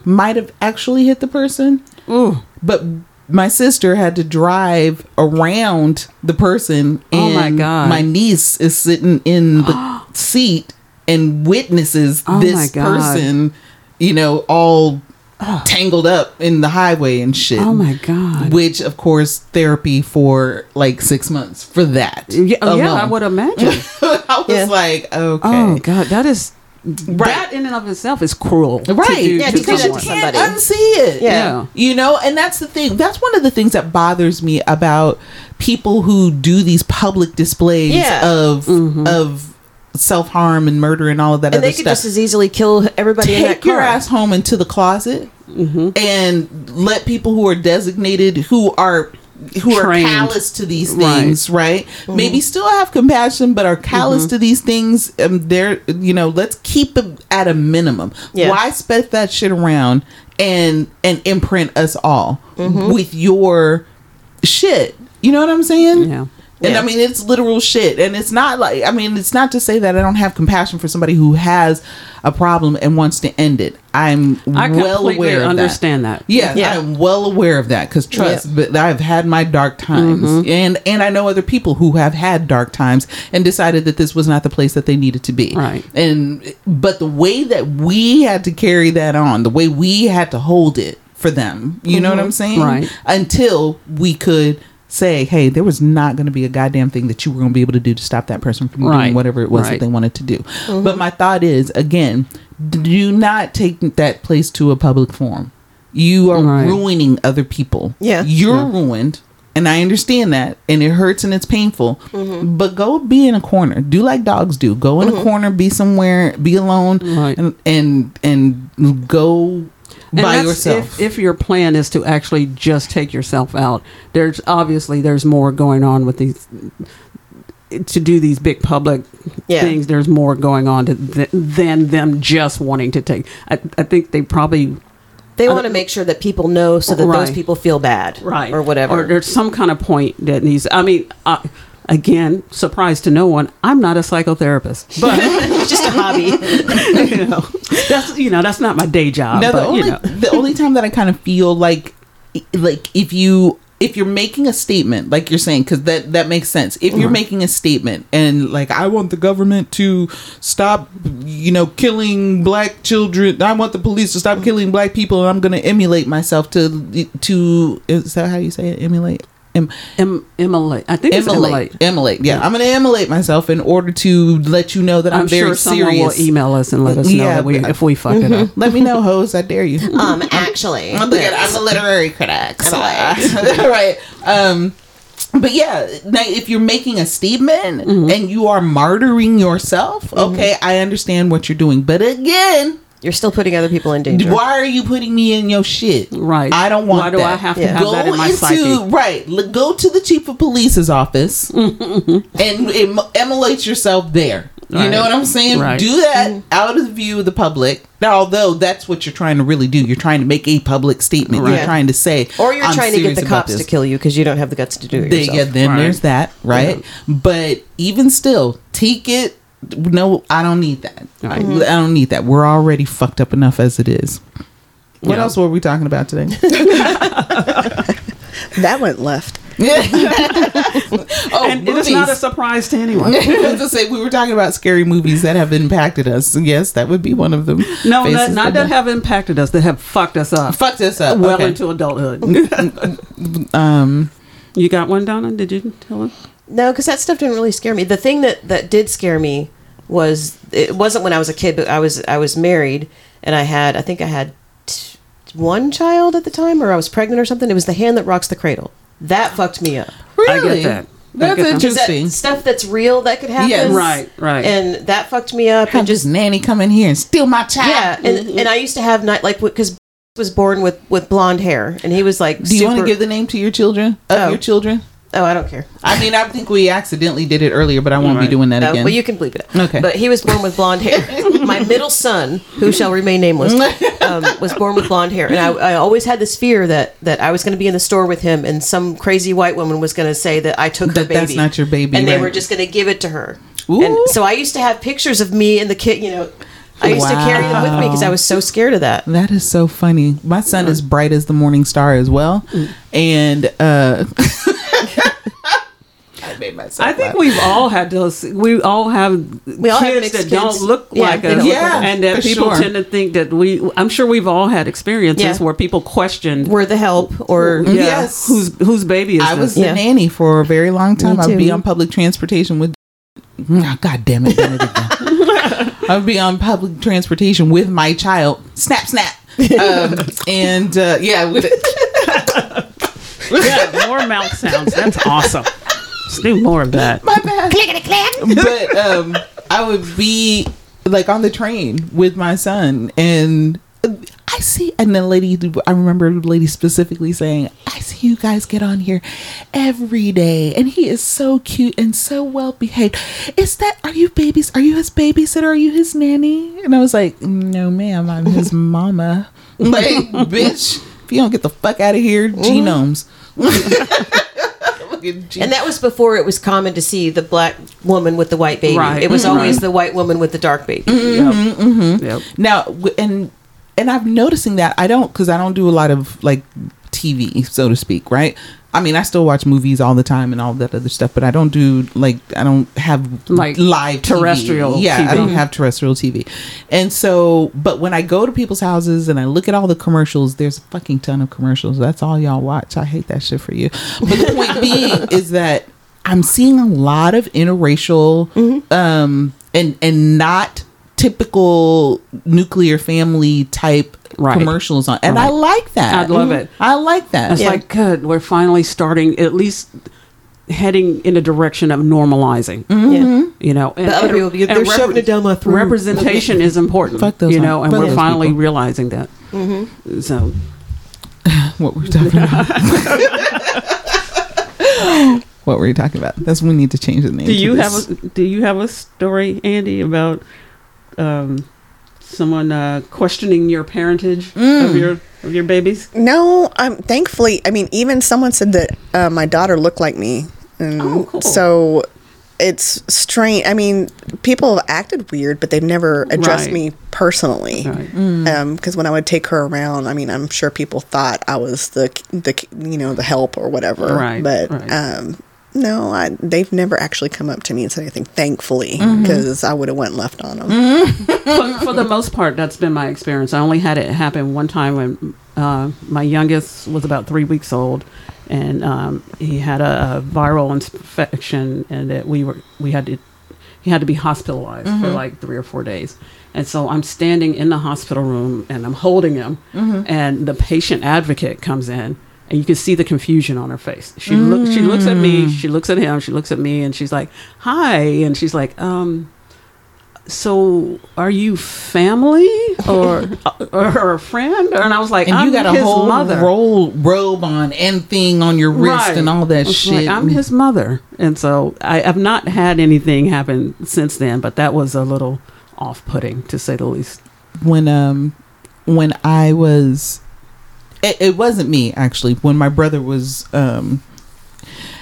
Speaker 3: might have actually hit the person.
Speaker 1: ooh,
Speaker 3: But my sister had to drive around the person
Speaker 1: Oh my God.
Speaker 3: my niece is sitting in the seat and witnesses
Speaker 1: Oh
Speaker 3: this person, you know, all tangled up in the highway and shit
Speaker 1: oh my god.
Speaker 3: which of course therapy for like six months for that
Speaker 1: Yeah, oh, yeah, I would imagine.
Speaker 3: I was
Speaker 4: Yeah.
Speaker 3: like okay
Speaker 1: Oh god, that is
Speaker 3: Right.
Speaker 1: that in and of itself is cruel. to
Speaker 3: right
Speaker 1: do
Speaker 4: Yeah,
Speaker 1: to
Speaker 4: to do
Speaker 1: someone.
Speaker 4: to
Speaker 3: can't
Speaker 4: somebody.
Speaker 3: unsee it
Speaker 4: Yeah.
Speaker 1: Yeah.
Speaker 3: you know and that's the thing that's one of the things that bothers me about people who do these public displays
Speaker 4: Yeah.
Speaker 3: of
Speaker 1: Mm-hmm.
Speaker 3: of self-harm and murder and all of that
Speaker 4: And
Speaker 3: other
Speaker 4: they could
Speaker 3: stuff
Speaker 4: just as easily kill everybody in that
Speaker 3: take your
Speaker 4: car.
Speaker 3: ass home into the closet
Speaker 1: Mm-hmm.
Speaker 3: and let people who are designated who are who are callous to these
Speaker 1: Right.
Speaker 3: things right,
Speaker 4: Mm-hmm.
Speaker 3: maybe still have compassion but are callous
Speaker 1: Mm-hmm.
Speaker 3: to these things um, they're you know let's keep it at a minimum
Speaker 4: Yeah.
Speaker 3: why spread that shit around and and imprint us all
Speaker 4: Mm-hmm.
Speaker 3: with your shit you know what i'm saying
Speaker 1: Yeah.
Speaker 3: And
Speaker 4: Yeah.
Speaker 3: I mean, it's literal shit. And it's not like, I mean, it's not to say that I don't have compassion for somebody who has a problem and wants to end it. I'm
Speaker 1: I
Speaker 3: well aware of
Speaker 1: understand that.
Speaker 3: Yeah,
Speaker 4: Yeah.
Speaker 3: I'm well aware of that because trust, but I've had my dark times,
Speaker 1: Mm-hmm.
Speaker 3: and and I know other people who have had dark times and decided that this was not the place that they needed to be.
Speaker 1: Right.
Speaker 3: And but the way that we had to carry that on, the way we had to hold it for them, you know what I'm saying?
Speaker 1: Mm-hmm. Right.
Speaker 3: Until we could say, hey, there was not going to be a goddamn thing that you were going to be able to do to stop that person from
Speaker 1: Right.
Speaker 3: doing whatever it was that they wanted to do. Mm-hmm. But my thought is, again, do not take that place to a public forum. You are
Speaker 1: Right.
Speaker 3: ruining other people.
Speaker 4: Yeah.
Speaker 3: You're ruined. And I understand that. And it hurts and it's painful. Mm-hmm. But go be in a corner. Do like dogs do. Go in a mm-hmm. corner, be somewhere, be alone,
Speaker 1: Right.
Speaker 3: and, and, and go
Speaker 1: And
Speaker 3: by yourself.
Speaker 1: If, if your plan is to actually just take yourself out, there's obviously there's more going on with these to do these big public
Speaker 4: Yeah.
Speaker 1: things. There's more going on to th- than them just wanting to take. I, I think they probably
Speaker 4: They want to make sure that people know so that those people feel bad.
Speaker 1: right
Speaker 4: Or whatever.
Speaker 1: Or there's some kind of point that needs. I mean, uh, again, surprise to no one. I'm not a psychotherapist, but
Speaker 4: just a hobby.
Speaker 1: you know, that's you know that's not my day job.
Speaker 3: No, the only
Speaker 1: you know,
Speaker 3: the only time that I kind of feel like like if you if you're making a statement like you're saying because that that makes sense if you're uh-huh. making a statement and like i want the government to stop you know killing black children i want the police to stop killing black people and i'm going to emulate myself to to is that how you say it emulate em,
Speaker 1: em, emulate. I think it's
Speaker 3: emulate
Speaker 1: emulate.
Speaker 3: emulate yeah i'm going to emulate myself in order to let you know that i'm,
Speaker 1: I'm
Speaker 3: very
Speaker 1: sure someone
Speaker 3: serious
Speaker 1: will email us and let us know
Speaker 3: Yeah,
Speaker 1: that we, if we fuck it up.
Speaker 3: let me know hoes i dare you
Speaker 4: Um, actually,
Speaker 3: I'm, look at, I'm a literary critic. So,
Speaker 4: I'm
Speaker 3: right. Um, but yeah, now if you're making a statement
Speaker 1: Mm-hmm.
Speaker 3: and you are martyring yourself, okay, I understand what you're doing. But again,
Speaker 4: you're still putting other people in danger.
Speaker 3: why are you putting me in your shit?
Speaker 1: Right.
Speaker 3: I don't want
Speaker 1: Why do
Speaker 3: that.
Speaker 1: I have to
Speaker 4: Yeah.
Speaker 1: have that in my
Speaker 3: into
Speaker 1: psyche?
Speaker 3: right. Go to the chief of police's office and em- emulate yourself there. You
Speaker 1: Right.
Speaker 3: know what I'm saying?
Speaker 1: Right.
Speaker 3: Do that out of the view of the public. Now, although that's what you're trying to really do, you're trying to make a public statement. You're
Speaker 4: Right.
Speaker 3: trying to say,
Speaker 4: or you're
Speaker 3: "I'm
Speaker 4: trying to get the
Speaker 3: about
Speaker 4: cops to kill you because you don't have the guts to do it
Speaker 3: They,
Speaker 4: yourself.
Speaker 3: yeah, then
Speaker 1: Right.
Speaker 3: there's that, right? But even still, take it. No, I don't need that.
Speaker 1: Right.
Speaker 3: I don't need that. We're already fucked up enough as it is. What
Speaker 1: Yeah.
Speaker 3: else were we talking about today?
Speaker 2: That went left.
Speaker 3: oh,
Speaker 1: and it's not a surprise to anyone.
Speaker 3: I was gonna say we were talking about scary movies that have impacted us. Yes, that would be one of them.
Speaker 1: No,
Speaker 3: Faces
Speaker 1: that, not
Speaker 3: for
Speaker 1: that have impacted us. That have fucked us up.
Speaker 3: fucked us up.
Speaker 1: well
Speaker 3: okay.
Speaker 1: into adulthood.
Speaker 3: um,
Speaker 1: you got one, Donna? Did you tell him?
Speaker 4: No, because that stuff didn't really scare me. The thing that that did scare me was it wasn't when I was a kid, but I was I was married and I had I think I had t- one child at the time, or I was pregnant or something. It was the hand that rocks the cradle. That fucked me up.
Speaker 3: really,
Speaker 1: that.
Speaker 3: That's
Speaker 1: get that.
Speaker 4: 'Cause that
Speaker 3: interesting.
Speaker 4: stuff that's real that could happen.
Speaker 3: Yes.
Speaker 1: Right, right.
Speaker 4: And that fucked me up.
Speaker 3: How
Speaker 4: And
Speaker 3: just
Speaker 4: just
Speaker 3: nanny come in here and steal my child?
Speaker 4: yeah, and mm-hmm. and I used to have night like because was born with with blonde hair, and he was like.
Speaker 3: Do you want to give the name to your children? Of
Speaker 4: Oh.
Speaker 3: your children?
Speaker 4: Oh, I don't care.
Speaker 3: I mean, I think we accidentally did it earlier, but I won't be doing that
Speaker 4: No,
Speaker 3: again.
Speaker 4: well, you can bleep it.
Speaker 3: Okay.
Speaker 4: But he was born with blonde hair. My middle son, who shall remain nameless, um, was born with blonde hair, and I, I always had this fear that that I was going to be in the store with him, and some crazy white woman was going to say that I took her
Speaker 3: That
Speaker 4: baby.
Speaker 3: that's not your baby,
Speaker 4: and they were just going to give it to her.
Speaker 3: Ooh.
Speaker 4: And so I used to have pictures of me and the kid. You know, I used to carry them with me because I was so scared of that.
Speaker 3: That is so funny. My son is bright as the morning star as well, and uh, I made myself.
Speaker 1: I think
Speaker 3: laugh.
Speaker 1: we've all had those. We all have
Speaker 4: We all have
Speaker 1: kids
Speaker 4: mixed
Speaker 1: that don't look
Speaker 4: Yeah,
Speaker 1: like
Speaker 4: they
Speaker 1: us,
Speaker 4: don't
Speaker 3: like
Speaker 1: and that people
Speaker 3: sure.
Speaker 1: tend to think that we. I'm sure we've all had experiences
Speaker 4: Yeah.
Speaker 1: where people questioned,
Speaker 4: Were the help or
Speaker 1: yeah,
Speaker 3: Yes.
Speaker 1: whose whose baby is
Speaker 3: I
Speaker 1: this?
Speaker 3: was the
Speaker 4: Yeah.
Speaker 3: nanny for a very long time. I'd be
Speaker 4: too.
Speaker 3: on public transportation with. Ah, God damn it! I'd be on public transportation with my child. Snap, snap. Um, and uh, yeah, with
Speaker 1: yeah, more mouth sounds. That's awesome. Let's do more of that.
Speaker 3: my bad. but um, I would be like on the train with my son, and I see, and the lady, I remember the lady specifically saying, "I see you guys get on here every day, and he is so cute and so well behaved. Is that? Are you babies? Are you his babysitter? Are you his nanny?" And I was like, "No, ma'am, I'm his mama." Like, bitch, if you don't get the fuck out of here, genomes. Look at
Speaker 4: And that was before it was common to see the black woman with the white baby.
Speaker 1: Right.
Speaker 4: It was
Speaker 1: Mhm.
Speaker 4: always the white woman with the dark baby. Mm-hmm.
Speaker 1: Yep. Mm-hmm. Mm-hmm. Yep.
Speaker 3: now and and i'm noticing that i don't because i don't do a lot of like tv so to speak right i mean i still watch movies all the time and all that other stuff but i don't do like i don't have
Speaker 1: Like
Speaker 3: live
Speaker 1: terrestrial TV.
Speaker 3: yeah i don't have terrestrial tv and so but when i go to people's houses and i look at all the commercials there's a fucking ton of commercials. That's all y'all watch. I hate that shit for you. But the point being is that i'm seeing a lot of interracial um and and not typical nuclear family type
Speaker 1: Right.
Speaker 3: commercials on and i like that
Speaker 1: I love it.
Speaker 3: i like that
Speaker 1: It's
Speaker 4: Yeah.
Speaker 1: like good. We're finally starting, at least heading in a direction of normalizing. Mm-hmm.
Speaker 4: Yeah.
Speaker 1: You know, and,
Speaker 4: But other
Speaker 1: and-
Speaker 4: people, they're
Speaker 1: and
Speaker 4: shoving it down my throat.
Speaker 1: Representation is important.
Speaker 3: Fuck those
Speaker 1: you know, and we're finally
Speaker 3: people.
Speaker 1: realizing that. Mm-hmm. So
Speaker 3: what were we talking about what were you talking about that's we need to change the name
Speaker 1: do
Speaker 3: to
Speaker 1: you have a do you have a story, Andy, about um, someone uh, questioning your parentage
Speaker 3: Mm.
Speaker 1: of your of your babies?
Speaker 2: No, I'm thankfully. I mean, even someone said that uh, my daughter looked like me, and
Speaker 1: Oh, cool.
Speaker 2: so it's strange. I mean, people have acted weird, but they've never addressed
Speaker 1: Right.
Speaker 2: me personally.
Speaker 1: Right.
Speaker 2: Because when I would take her around, I mean, I'm sure people thought I was the the you know the help or whatever.
Speaker 1: Right,
Speaker 2: But
Speaker 1: right.
Speaker 2: um, no, I, they've never actually come up to me and said anything. Thankfully,
Speaker 1: Mm-hmm.
Speaker 2: because I would have went left on them.
Speaker 1: for, for the most part, that's been my experience. I only had it happen one time when uh, my youngest was about three weeks old, and um, he had a, a viral infection, and that we were we had to he had to be hospitalized for like three or four days. And so I'm standing in the hospital room and I'm holding him, and the patient advocate comes in. And you can see the confusion on her face. She looks. She looks at me. She looks at him. She looks at me, and she's like, "Hi." And she's like, "Um, so are you family or or a friend and i was like
Speaker 3: And you got a whole
Speaker 1: mother
Speaker 3: roll robe on and thing on your wrist
Speaker 1: Right.
Speaker 3: and all that shit.
Speaker 1: like, i'm his mother and so i have not had anything happen since then but that was a little off-putting to say the least
Speaker 3: when um when I was it, it wasn't me actually when my brother was um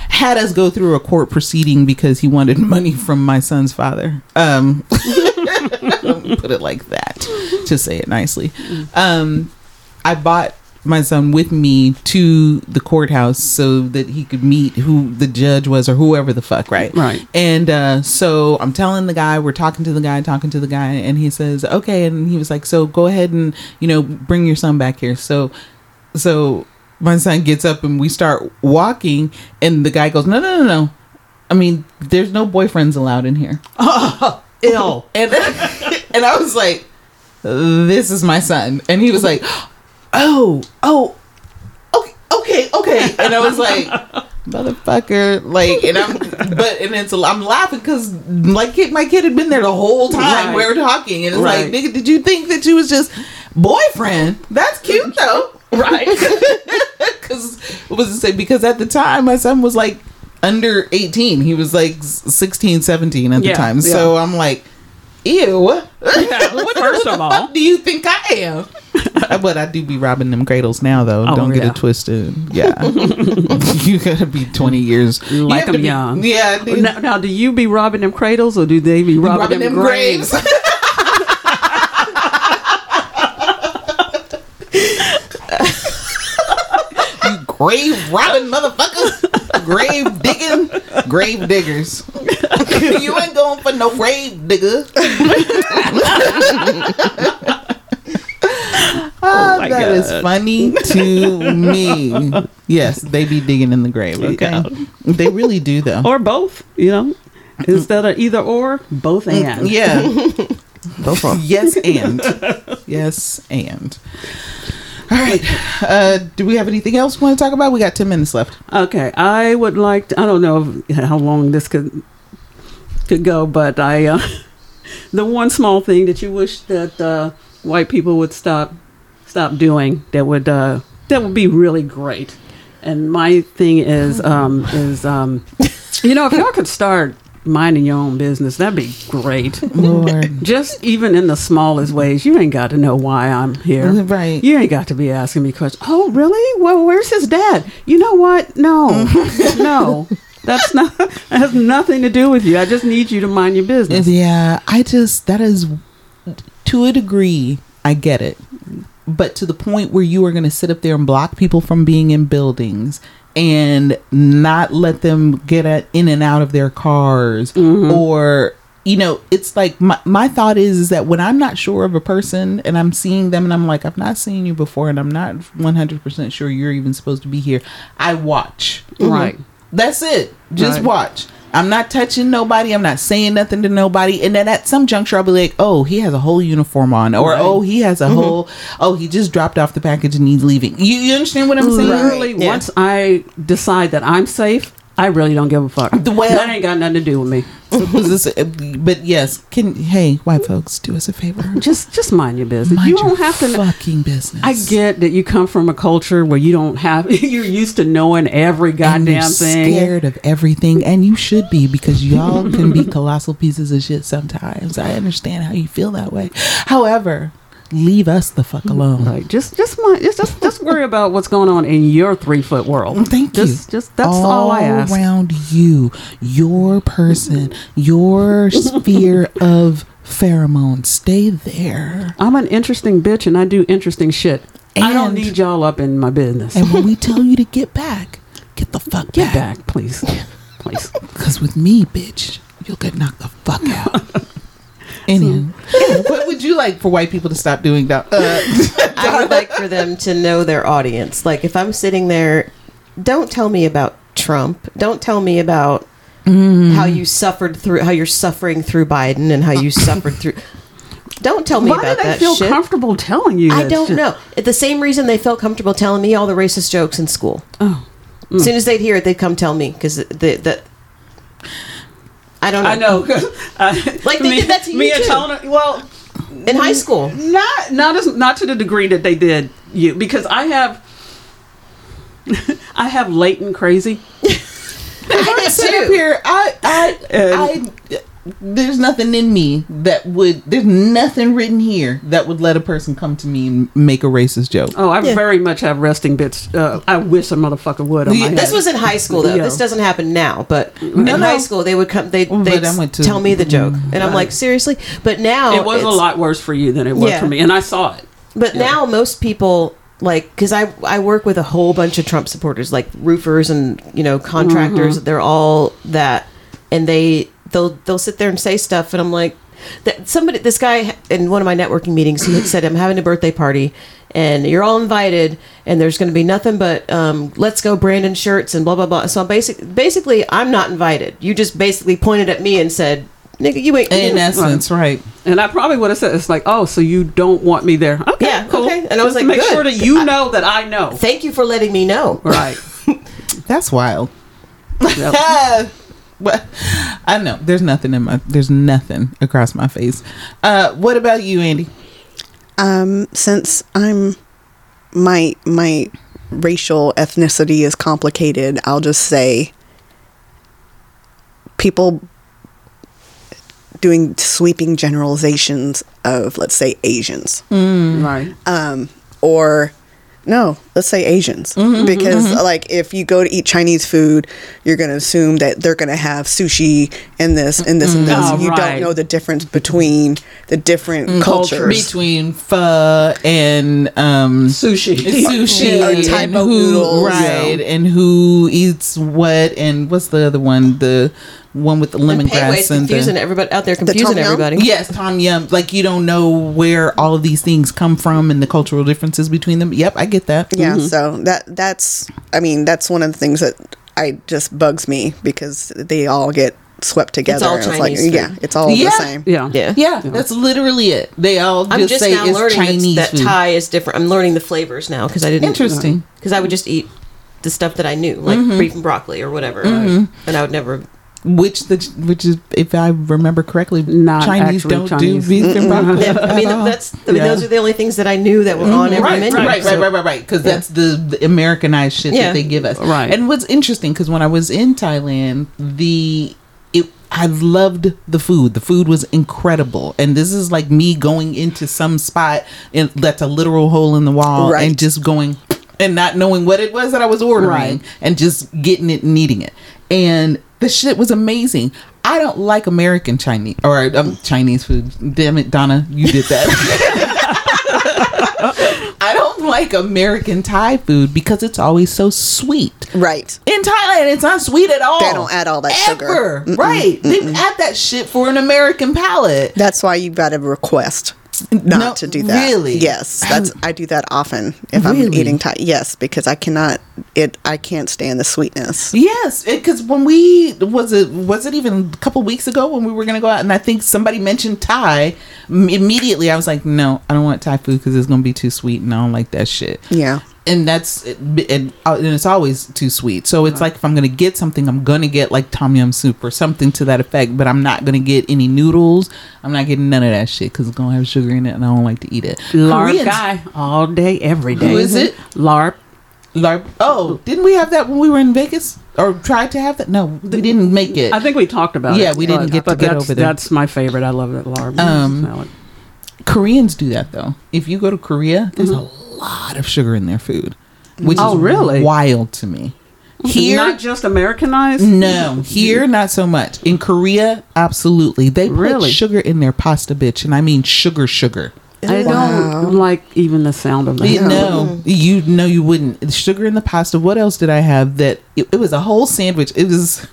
Speaker 3: had us go through a court proceeding because he wanted money from my son's father um put it like that to say it nicely um I bought my son with me to the courthouse so that he could meet who the judge was or whoever the fuck right
Speaker 1: Right.
Speaker 3: and uh, so I'm telling the guy, we're talking to the guy, talking to the guy, and he says, "Okay." And he was like, "So go ahead and you know bring your son back here." So, so my son gets up and we start walking, and the guy goes, "No, no, no, no. I mean, there's no boyfriends allowed in here."
Speaker 1: Oh, ill
Speaker 3: And and I was like, "This is my son," and he was like, "Oh, oh." Okay, okay, okay. And I was like, motherfucker, like, and I'm, but, and it's, I'm laughing because, like, my kid had been there the whole time
Speaker 1: Right.
Speaker 3: we were talking, and it's
Speaker 1: Right.
Speaker 3: like, nigga, did you think that you was just boyfriend? That's cute though, right? Because what was it say? Because at the time, my son was like under 18. He was like 16, 17 at the
Speaker 1: Yeah,
Speaker 3: time.
Speaker 1: yeah.
Speaker 3: So I'm like, ew.
Speaker 1: Yeah,
Speaker 3: what,
Speaker 1: first of all.
Speaker 3: do you think I am? but I do be robbing them cradles now, though.
Speaker 1: Oh,
Speaker 3: Don't get it twisted. Yeah, you gotta be twenty years. You
Speaker 1: like
Speaker 3: have to
Speaker 1: them
Speaker 3: be-
Speaker 1: young
Speaker 3: Yeah,
Speaker 1: now, now do you be robbing them cradles or do they be robbing,
Speaker 3: robbing
Speaker 1: them,
Speaker 3: them
Speaker 1: graves,
Speaker 3: graves. you grave robbing motherfuckers, grave digging, grave diggers. you ain't going for no grave digger. Ah,
Speaker 1: my
Speaker 3: that is
Speaker 1: God.
Speaker 3: funny to me. Yes, they be digging in the grave. Okay,
Speaker 1: Yeah.
Speaker 3: they really do though.
Speaker 1: or both you know instead of either or both and
Speaker 3: Yeah. both. yes, and. Yes, and. All right. Uh, do we have anything else we want to talk about? We got 10 minutes left.
Speaker 1: Okay, I would like to, I don't know how long this could could go, but I uh, the one small thing that you wish that uh, white people would stop stop doing that would uh, that would be really great. And my thing is um, is um, you know if y'all could start minding your own business, that'd be great.
Speaker 3: Lord.
Speaker 1: Just even in the smallest ways, you ain't got to know why I'm here.
Speaker 3: Right.
Speaker 1: You ain't got to be asking me questions. Oh, really? Well, where's his dad? You know what? No, mm-hmm. no, that's not. That has nothing to do with you. I just need you to mind your business.
Speaker 3: Yeah, I just, that is, to a degree, I get it. But to the point where you are going to sit up there and block people from being in buildings and not let them get at, in and out of their cars mm-hmm. or you know it's like my, my thought is, is that when i'm not sure of a person and i'm seeing them and i'm like i've not seen you before and i'm not 100% sure you're even supposed to be here i watch mm-hmm.
Speaker 1: Right.
Speaker 3: that's it. Just
Speaker 1: Right.
Speaker 3: watch. I'm not touching nobody. I'm not saying nothing to nobody. And then at some juncture, I'll be like, oh, he has a whole uniform on. Or,
Speaker 1: Right.
Speaker 3: oh, he has a mm-hmm. whole, oh, he just dropped off the package and he's leaving. You, you understand what I'm saying?
Speaker 1: Literally,
Speaker 3: Yeah.
Speaker 1: once I decide that I'm safe, I really don't give a fuck.
Speaker 3: The way-
Speaker 1: that ain't got nothing to do with me.
Speaker 3: But yes, can, hey, white folks, do us a favor.
Speaker 1: Just, just mind your business.
Speaker 3: Mind
Speaker 1: you don't have to.
Speaker 3: fucking business.
Speaker 1: I get that you come from a culture where you don't have. You're used to knowing every goddamn
Speaker 3: you're
Speaker 1: thing.
Speaker 3: scared of everything, and you should be because y'all can be colossal pieces of shit sometimes. I understand how you feel that way. However, leave us the fuck alone.
Speaker 1: Right. Just just my just just, just worry about what's going on in your three foot world.
Speaker 3: Thank
Speaker 1: just,
Speaker 3: you.
Speaker 1: Just that's all, I ask.
Speaker 3: around you, your person, your sphere of pheromones. Stay there.
Speaker 1: I'm an interesting bitch and I do interesting shit. I don't need y'all up in my business.
Speaker 3: And when we tell you to get back, get the fuck
Speaker 1: Get
Speaker 3: back.
Speaker 1: back, please. Please.
Speaker 3: Because with me, bitch, you'll get knocked the fuck out. Anyway, what would you like for white people to stop doing that? Uh,
Speaker 4: I would like for them to know their audience. Like if I'm sitting there, don't tell me about Trump. Don't tell me about how you suffered through how you're suffering through Biden and how you suffered through. Don't tell me
Speaker 1: Why
Speaker 4: about
Speaker 1: they
Speaker 4: that
Speaker 1: feel
Speaker 4: shit.
Speaker 1: comfortable telling you
Speaker 4: I don't
Speaker 1: shit?
Speaker 4: know. The same reason they felt comfortable telling me all the racist jokes in school.
Speaker 1: Oh.
Speaker 4: As soon as they'd hear it, they'd come tell me because the, the I don't know.
Speaker 1: I know. I- uh,
Speaker 4: Like they
Speaker 1: me,
Speaker 4: did that to you,
Speaker 1: me and
Speaker 4: too.
Speaker 1: Tony. Well,
Speaker 4: in high school.
Speaker 1: not not as not to the degree that they did you because I have I have latent crazy.
Speaker 4: I did
Speaker 3: sit up here. I, I,
Speaker 1: And-
Speaker 3: I. There's nothing in me that would. There's nothing written here that would let a person come to me and make a racist joke.
Speaker 1: Oh, I
Speaker 4: Yeah.
Speaker 1: very much have resting bits. Uh, I wish a motherfucker would on my
Speaker 3: Yeah,
Speaker 1: head.
Speaker 4: This was in high school though.
Speaker 1: Yeah.
Speaker 4: This doesn't happen now, but in
Speaker 3: no.
Speaker 4: high school they would come. They
Speaker 3: But
Speaker 4: they
Speaker 3: I went to-
Speaker 4: tell me the joke, and I'm like, seriously. But now
Speaker 1: it was a lot worse for you than it was
Speaker 4: Yeah.
Speaker 1: for me, and I saw it.
Speaker 4: But now most people like because I I work with a whole bunch of Trump supporters, like roofers and you know contractors. They're all that, and they they'll they'll sit there and say stuff, and I'm like. That somebody, this guy in one of my networking meetings, he had said, "I'm having a birthday party, and you're all invited, and there's going to be nothing but um, let's go Brandon shirts and blah blah blah." So basic, basically, I'm not invited. You just basically pointed at me and said, "Nigga, you ain't."
Speaker 3: In essence, right?
Speaker 1: And I probably would have said, "It's like, oh, so you don't want me there? Okay,
Speaker 4: Yeah,
Speaker 1: cool."
Speaker 4: okay. And I was
Speaker 1: Just to
Speaker 4: like,
Speaker 1: make
Speaker 4: good.
Speaker 1: sure that you
Speaker 4: I-
Speaker 1: know that I know.
Speaker 4: Thank you for letting me know.
Speaker 1: Right.
Speaker 3: That's wild.
Speaker 1: Yep.
Speaker 3: Well, I know. There's nothing in my. There's nothing across my face. Uh, what about you, Andy?
Speaker 2: Um, since I'm my my racial ethnicity is complicated, I'll just say people doing sweeping generalizations of let's say Asians.
Speaker 1: Right.
Speaker 2: um, or no, let's say Asians,
Speaker 3: Mm-hmm,
Speaker 2: because like if you go to eat Chinese food, you're gonna assume that they're gonna have sushi and this and this and this.
Speaker 1: Oh,
Speaker 2: you
Speaker 1: right.
Speaker 2: don't know the difference between the different
Speaker 3: Mm,
Speaker 2: cultures.
Speaker 3: between pho and um,
Speaker 1: Sushi.
Speaker 3: sushi
Speaker 2: Or
Speaker 3: and
Speaker 2: type of
Speaker 3: who,
Speaker 2: noodles.
Speaker 3: right? And who eats what? And what's the other one? The one with the
Speaker 4: And Pei Wei's
Speaker 3: lemongrass and
Speaker 4: confusing
Speaker 3: the
Speaker 4: everybody out there,
Speaker 2: tom
Speaker 4: confusing
Speaker 2: yum?
Speaker 4: everybody.
Speaker 3: yes, Tom Yum. Like you don't know where all of these things come from and the cultural differences between them. Yep, I get that.
Speaker 2: Yeah, so that that's I mean that's one of the things that I just bugs me because they all get swept together.
Speaker 4: all
Speaker 2: and it's
Speaker 4: Chinese
Speaker 2: like yeah, it's all
Speaker 3: Yeah.
Speaker 2: the same.
Speaker 1: Yeah.
Speaker 4: Yeah.
Speaker 3: Yeah, that's literally it. They all
Speaker 4: I'm
Speaker 3: just,
Speaker 4: just
Speaker 3: say
Speaker 4: now
Speaker 3: it's
Speaker 4: learning
Speaker 3: Chinese
Speaker 4: that, that
Speaker 3: food.
Speaker 4: Thai is different. I'm learning the flavors now because I didn't.
Speaker 3: Interesting.
Speaker 4: Because I would just eat the stuff that I knew, like
Speaker 3: Mm-hmm.
Speaker 4: beef and broccoli or whatever, and I would never.
Speaker 3: Which the which is, if I remember correctly,
Speaker 1: Not
Speaker 3: Chinese don't
Speaker 1: Chinese.
Speaker 3: do beef and broccoli.
Speaker 4: Yeah, I mean, that's. I mean,
Speaker 1: Yeah.
Speaker 4: those are the only things that I knew that were on mm-hmm. every
Speaker 3: right,
Speaker 4: menu.
Speaker 3: right, right,
Speaker 4: so-
Speaker 3: right, right, right, right. Because that's the, the Americanized shit
Speaker 4: Yeah.
Speaker 3: that they give us.
Speaker 1: Right.
Speaker 3: And what's interesting, because when I was in Thailand, the it I loved the food. The food was incredible, and this is like me going into some spot and that's a literal hole in the wall,
Speaker 2: Right.
Speaker 3: and just going and not knowing what it was that I was ordering,
Speaker 1: Right.
Speaker 3: and just getting it and eating it, and the shit was amazing. I don't like American Chinese or um, Chinese food. Damn it, Donna, you did that. I don't like American Thai food because it's always so sweet.
Speaker 2: Right.
Speaker 3: In Thailand, it's not sweet at all.
Speaker 2: They don't add all that sugar.
Speaker 3: Ever. Right. They add that shit for an American palate.
Speaker 2: That's why you got to request not
Speaker 3: No,
Speaker 2: to do that.
Speaker 3: really?
Speaker 2: Yes, that's I do that often if I'm eating Thai. Yes, because I cannot it I can't stand the sweetness.
Speaker 3: Yes, because when we was it was it even a couple weeks ago when we were gonna go out and I think somebody mentioned Thai immediately I was like no I don't want Thai food because it's gonna be too sweet and I don't like that shit
Speaker 2: Yeah.
Speaker 3: And that's and, uh, and it's always too sweet. So it's like if I'm gonna get something, I'm gonna get like tom yum soup or something to that effect. But I'm not gonna get any noodles. I'm not getting none of that shit because it's gonna have sugar in it, and I don't like to eat it.
Speaker 1: larb
Speaker 3: Koreans-
Speaker 1: guy all day, every day.
Speaker 3: Who is it?
Speaker 1: larb.
Speaker 3: Larb. Oh, didn't we have that when we were in Vegas or tried to have that? No, we didn't make it.
Speaker 1: I think we talked about it.
Speaker 3: Yeah, we didn't get to get over there.
Speaker 1: that's my favorite. I love that larb.
Speaker 3: Um. Koreans do that though. If you go to Korea, there's a lot of sugar in their food, which
Speaker 1: Oh,
Speaker 3: is
Speaker 1: really?
Speaker 3: wild to me. Here,
Speaker 1: not just Americanized.
Speaker 3: no, here not so much. In Korea, absolutely. They put
Speaker 1: Really?
Speaker 3: sugar in their pasta, bitch, and I mean sugar, sugar.
Speaker 1: I
Speaker 2: Wow.
Speaker 1: don't like even the sound of that.
Speaker 3: You know, you know, you wouldn't. Sugar in the pasta. What else did I have? That it, it was a whole sandwich. It was,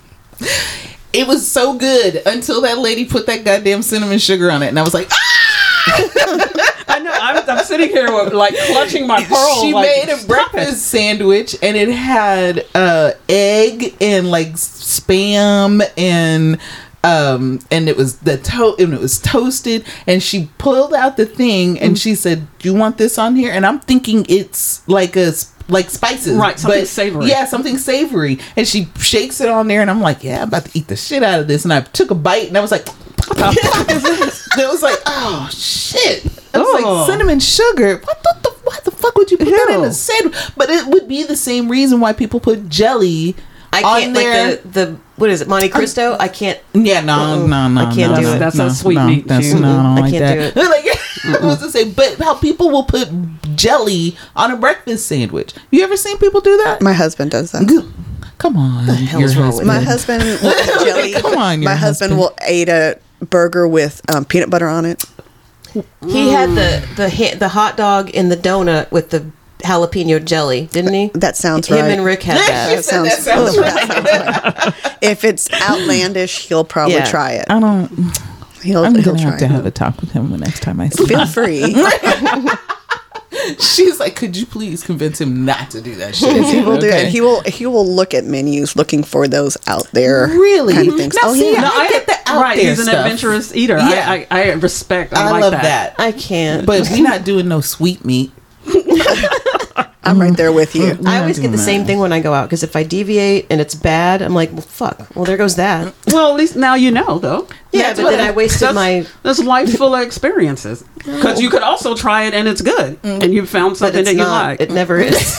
Speaker 3: it was so good until that lady put that goddamn cinnamon sugar on it, and I was like, ah!
Speaker 1: I know. I'm, I'm sitting here with, like clutching my pearl.
Speaker 3: she
Speaker 1: like,
Speaker 3: made a breakfast
Speaker 1: it.
Speaker 3: sandwich, and it had uh, egg and like spam and. Um, and it was the to- and it was toasted and she pulled out the thing and she said do you want this on here and i'm thinking it's like a like spices
Speaker 1: Right, something savory.
Speaker 3: yeah something savory and she shakes it on there and i'm like yeah i'm about to eat the shit out of this and i took a bite and i was like it was like oh shit it was
Speaker 1: Oh.
Speaker 3: like cinnamon sugar what the, the why the fuck would you put that in a sandwich but it would be the same reason why people put jelly
Speaker 4: I
Speaker 3: on
Speaker 4: can't
Speaker 3: there.
Speaker 4: like the the what is it Monte Cristo? I can't.
Speaker 3: Yeah, no, no, no,
Speaker 4: I can't
Speaker 3: no,
Speaker 4: do
Speaker 3: no,
Speaker 4: it.
Speaker 1: That's
Speaker 3: no,
Speaker 1: a sweet
Speaker 3: no,
Speaker 1: meat
Speaker 3: That's no, I don't
Speaker 4: I
Speaker 3: like
Speaker 4: can't
Speaker 3: that. Like, I was to say, but how people will put jelly on a breakfast sandwich. You ever seen people do that?
Speaker 2: My husband does that.
Speaker 3: Good- Come on,
Speaker 4: hell's
Speaker 3: your
Speaker 4: wrong with
Speaker 2: My
Speaker 3: husband.
Speaker 2: husband will eat jelly.
Speaker 3: Come on, your
Speaker 2: my husband,
Speaker 3: husband.
Speaker 2: will eat a burger with um, peanut butter on it.
Speaker 4: He had the the ha- the hot dog in the donut with the jalapeno jelly, didn't he?
Speaker 2: That sounds
Speaker 4: Him
Speaker 2: right.
Speaker 4: and Rick had
Speaker 3: You
Speaker 4: that.
Speaker 3: said that
Speaker 2: sounds-
Speaker 3: sounds
Speaker 2: that
Speaker 3: right.
Speaker 2: If it's outlandish, he'll probably
Speaker 4: Yeah.
Speaker 2: try it.
Speaker 3: I don't.
Speaker 2: He'll,
Speaker 3: I'm
Speaker 2: he'll
Speaker 3: gonna
Speaker 2: try
Speaker 3: have to
Speaker 2: it.
Speaker 3: have a talk with him the next time I see him.
Speaker 2: Feel free.
Speaker 3: She's like, could you please convince him not to do that shit?
Speaker 2: he will do it. He will. He will look at menus looking for those out there.
Speaker 3: Really?
Speaker 2: Kind of things.
Speaker 3: Now,
Speaker 2: oh
Speaker 3: see,
Speaker 2: yeah.
Speaker 3: No, I get the out
Speaker 1: right.
Speaker 3: there
Speaker 1: He's an
Speaker 3: stuff.
Speaker 1: adventurous eater.
Speaker 3: Yeah.
Speaker 1: I, I, I respect. I,
Speaker 3: I
Speaker 1: like
Speaker 3: love
Speaker 1: that.
Speaker 3: that.
Speaker 4: I can't.
Speaker 3: But we're not doing no sweet meat.
Speaker 2: I'm right there with you. Hmm.
Speaker 4: I always get the
Speaker 3: that.
Speaker 4: same thing when I go out because if I deviate and it's bad, I'm like, well, fuck. Well, there goes that.
Speaker 1: Well, at least now you know, though.
Speaker 4: Yeah,
Speaker 3: That's
Speaker 4: but
Speaker 3: what
Speaker 4: then
Speaker 3: I-
Speaker 4: I wasted
Speaker 1: That's,
Speaker 4: my.
Speaker 1: that's life full of experiences. Because you could also try it and it's good, mm. and you found something that you
Speaker 4: not.
Speaker 1: like.
Speaker 4: It never is.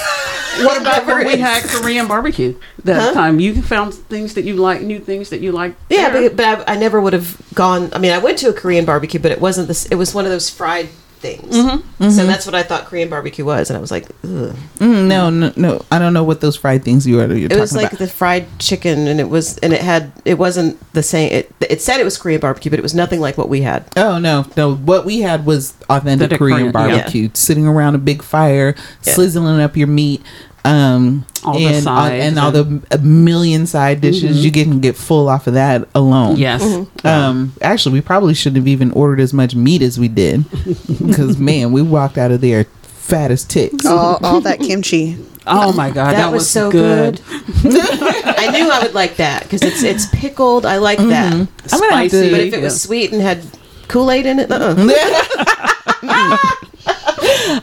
Speaker 1: what about when we had Korean barbecue that time? You found things that you like, new things that you like.
Speaker 4: Yeah,
Speaker 1: there.
Speaker 4: but, but I, I never would have gone. I mean, I went to a Korean barbecue, but it wasn't this. It was one of those fried things.
Speaker 1: Mm-hmm.
Speaker 4: So that's what I thought Korean barbecue was, and I was like, Ugh.
Speaker 3: Mm, no, no, no. I don't know what those fried things you are. You're
Speaker 4: it
Speaker 3: talking
Speaker 4: was like
Speaker 3: about.
Speaker 4: the fried chicken, and it was, and it had, it wasn't the same. It, it said it was Korean barbecue, but it was nothing like what we had.
Speaker 3: Oh no, no! What we had was authentic
Speaker 1: The
Speaker 3: Korean
Speaker 1: Korean, yeah.
Speaker 3: barbecue, sitting around a big fire,
Speaker 4: Yeah.
Speaker 3: sizzling up your meat, um,
Speaker 1: All the
Speaker 3: and uh,
Speaker 1: sides
Speaker 3: and all the a million side dishes. Mm-hmm. You can get full off of that alone.
Speaker 1: yes. Mm-hmm.
Speaker 3: Um, actually, we probably shouldn't have even ordered as much meat as we did, because man, we walked out of there fat as ticks.
Speaker 2: all, all that kimchi.
Speaker 1: Oh my god,
Speaker 4: That,
Speaker 1: that,
Speaker 4: was, so good. I knew I would like that because it's it's pickled. I like that. Mm-hmm.
Speaker 3: I'm gonna have
Speaker 1: Spicy.
Speaker 3: to-
Speaker 4: But if it was sweet and had Kool Aid in it, uh-uh. Mm.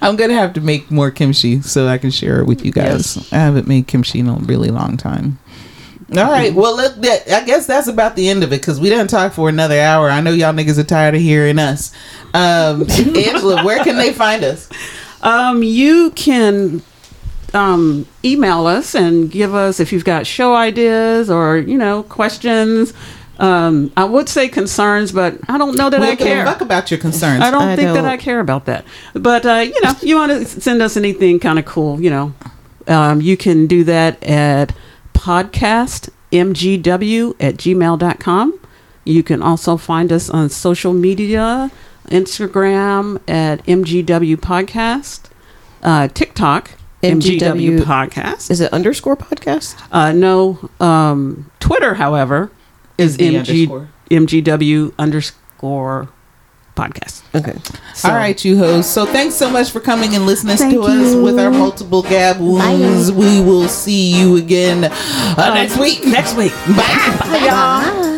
Speaker 3: I'm gonna have to make more kimchi so I can share it with you guys. I haven't made kimchi in a really long time. All right, well, let, that, I guess that's about the end of it because we didn't talk for another hour. I know y'all niggas are tired of hearing us. Um, Angela, where can they find us?
Speaker 1: Um, you can um, email us and give us if you've got show ideas or you know questions. Um, I would say concerns, but I don't know that
Speaker 3: We
Speaker 1: I
Speaker 3: don't give a
Speaker 1: care.
Speaker 3: fuck about your concerns.
Speaker 1: I don't
Speaker 4: I
Speaker 1: think that
Speaker 4: don't.
Speaker 1: I care about that. But uh, you know, you want to send us anything kind of cool, you know, um, you can do that at podcastmgw at gmail.com. You can also find us on social media, Instagram at MGW Podcast, uh, TikTok MGW,
Speaker 4: MGW.
Speaker 1: Podcast.
Speaker 4: Is it underscore podcast?
Speaker 1: Uh, no, um, Twitter, however, is
Speaker 3: the
Speaker 1: MG,
Speaker 3: underscore.
Speaker 1: MGW underscore podcast.
Speaker 4: Okay.
Speaker 1: So-
Speaker 3: All right, you hoes. So thanks so much for coming and listening
Speaker 1: Thank
Speaker 3: to us with our multiple gab wounds. We will see you again uh, next week.
Speaker 1: Next week.
Speaker 3: Bye.
Speaker 2: Bye.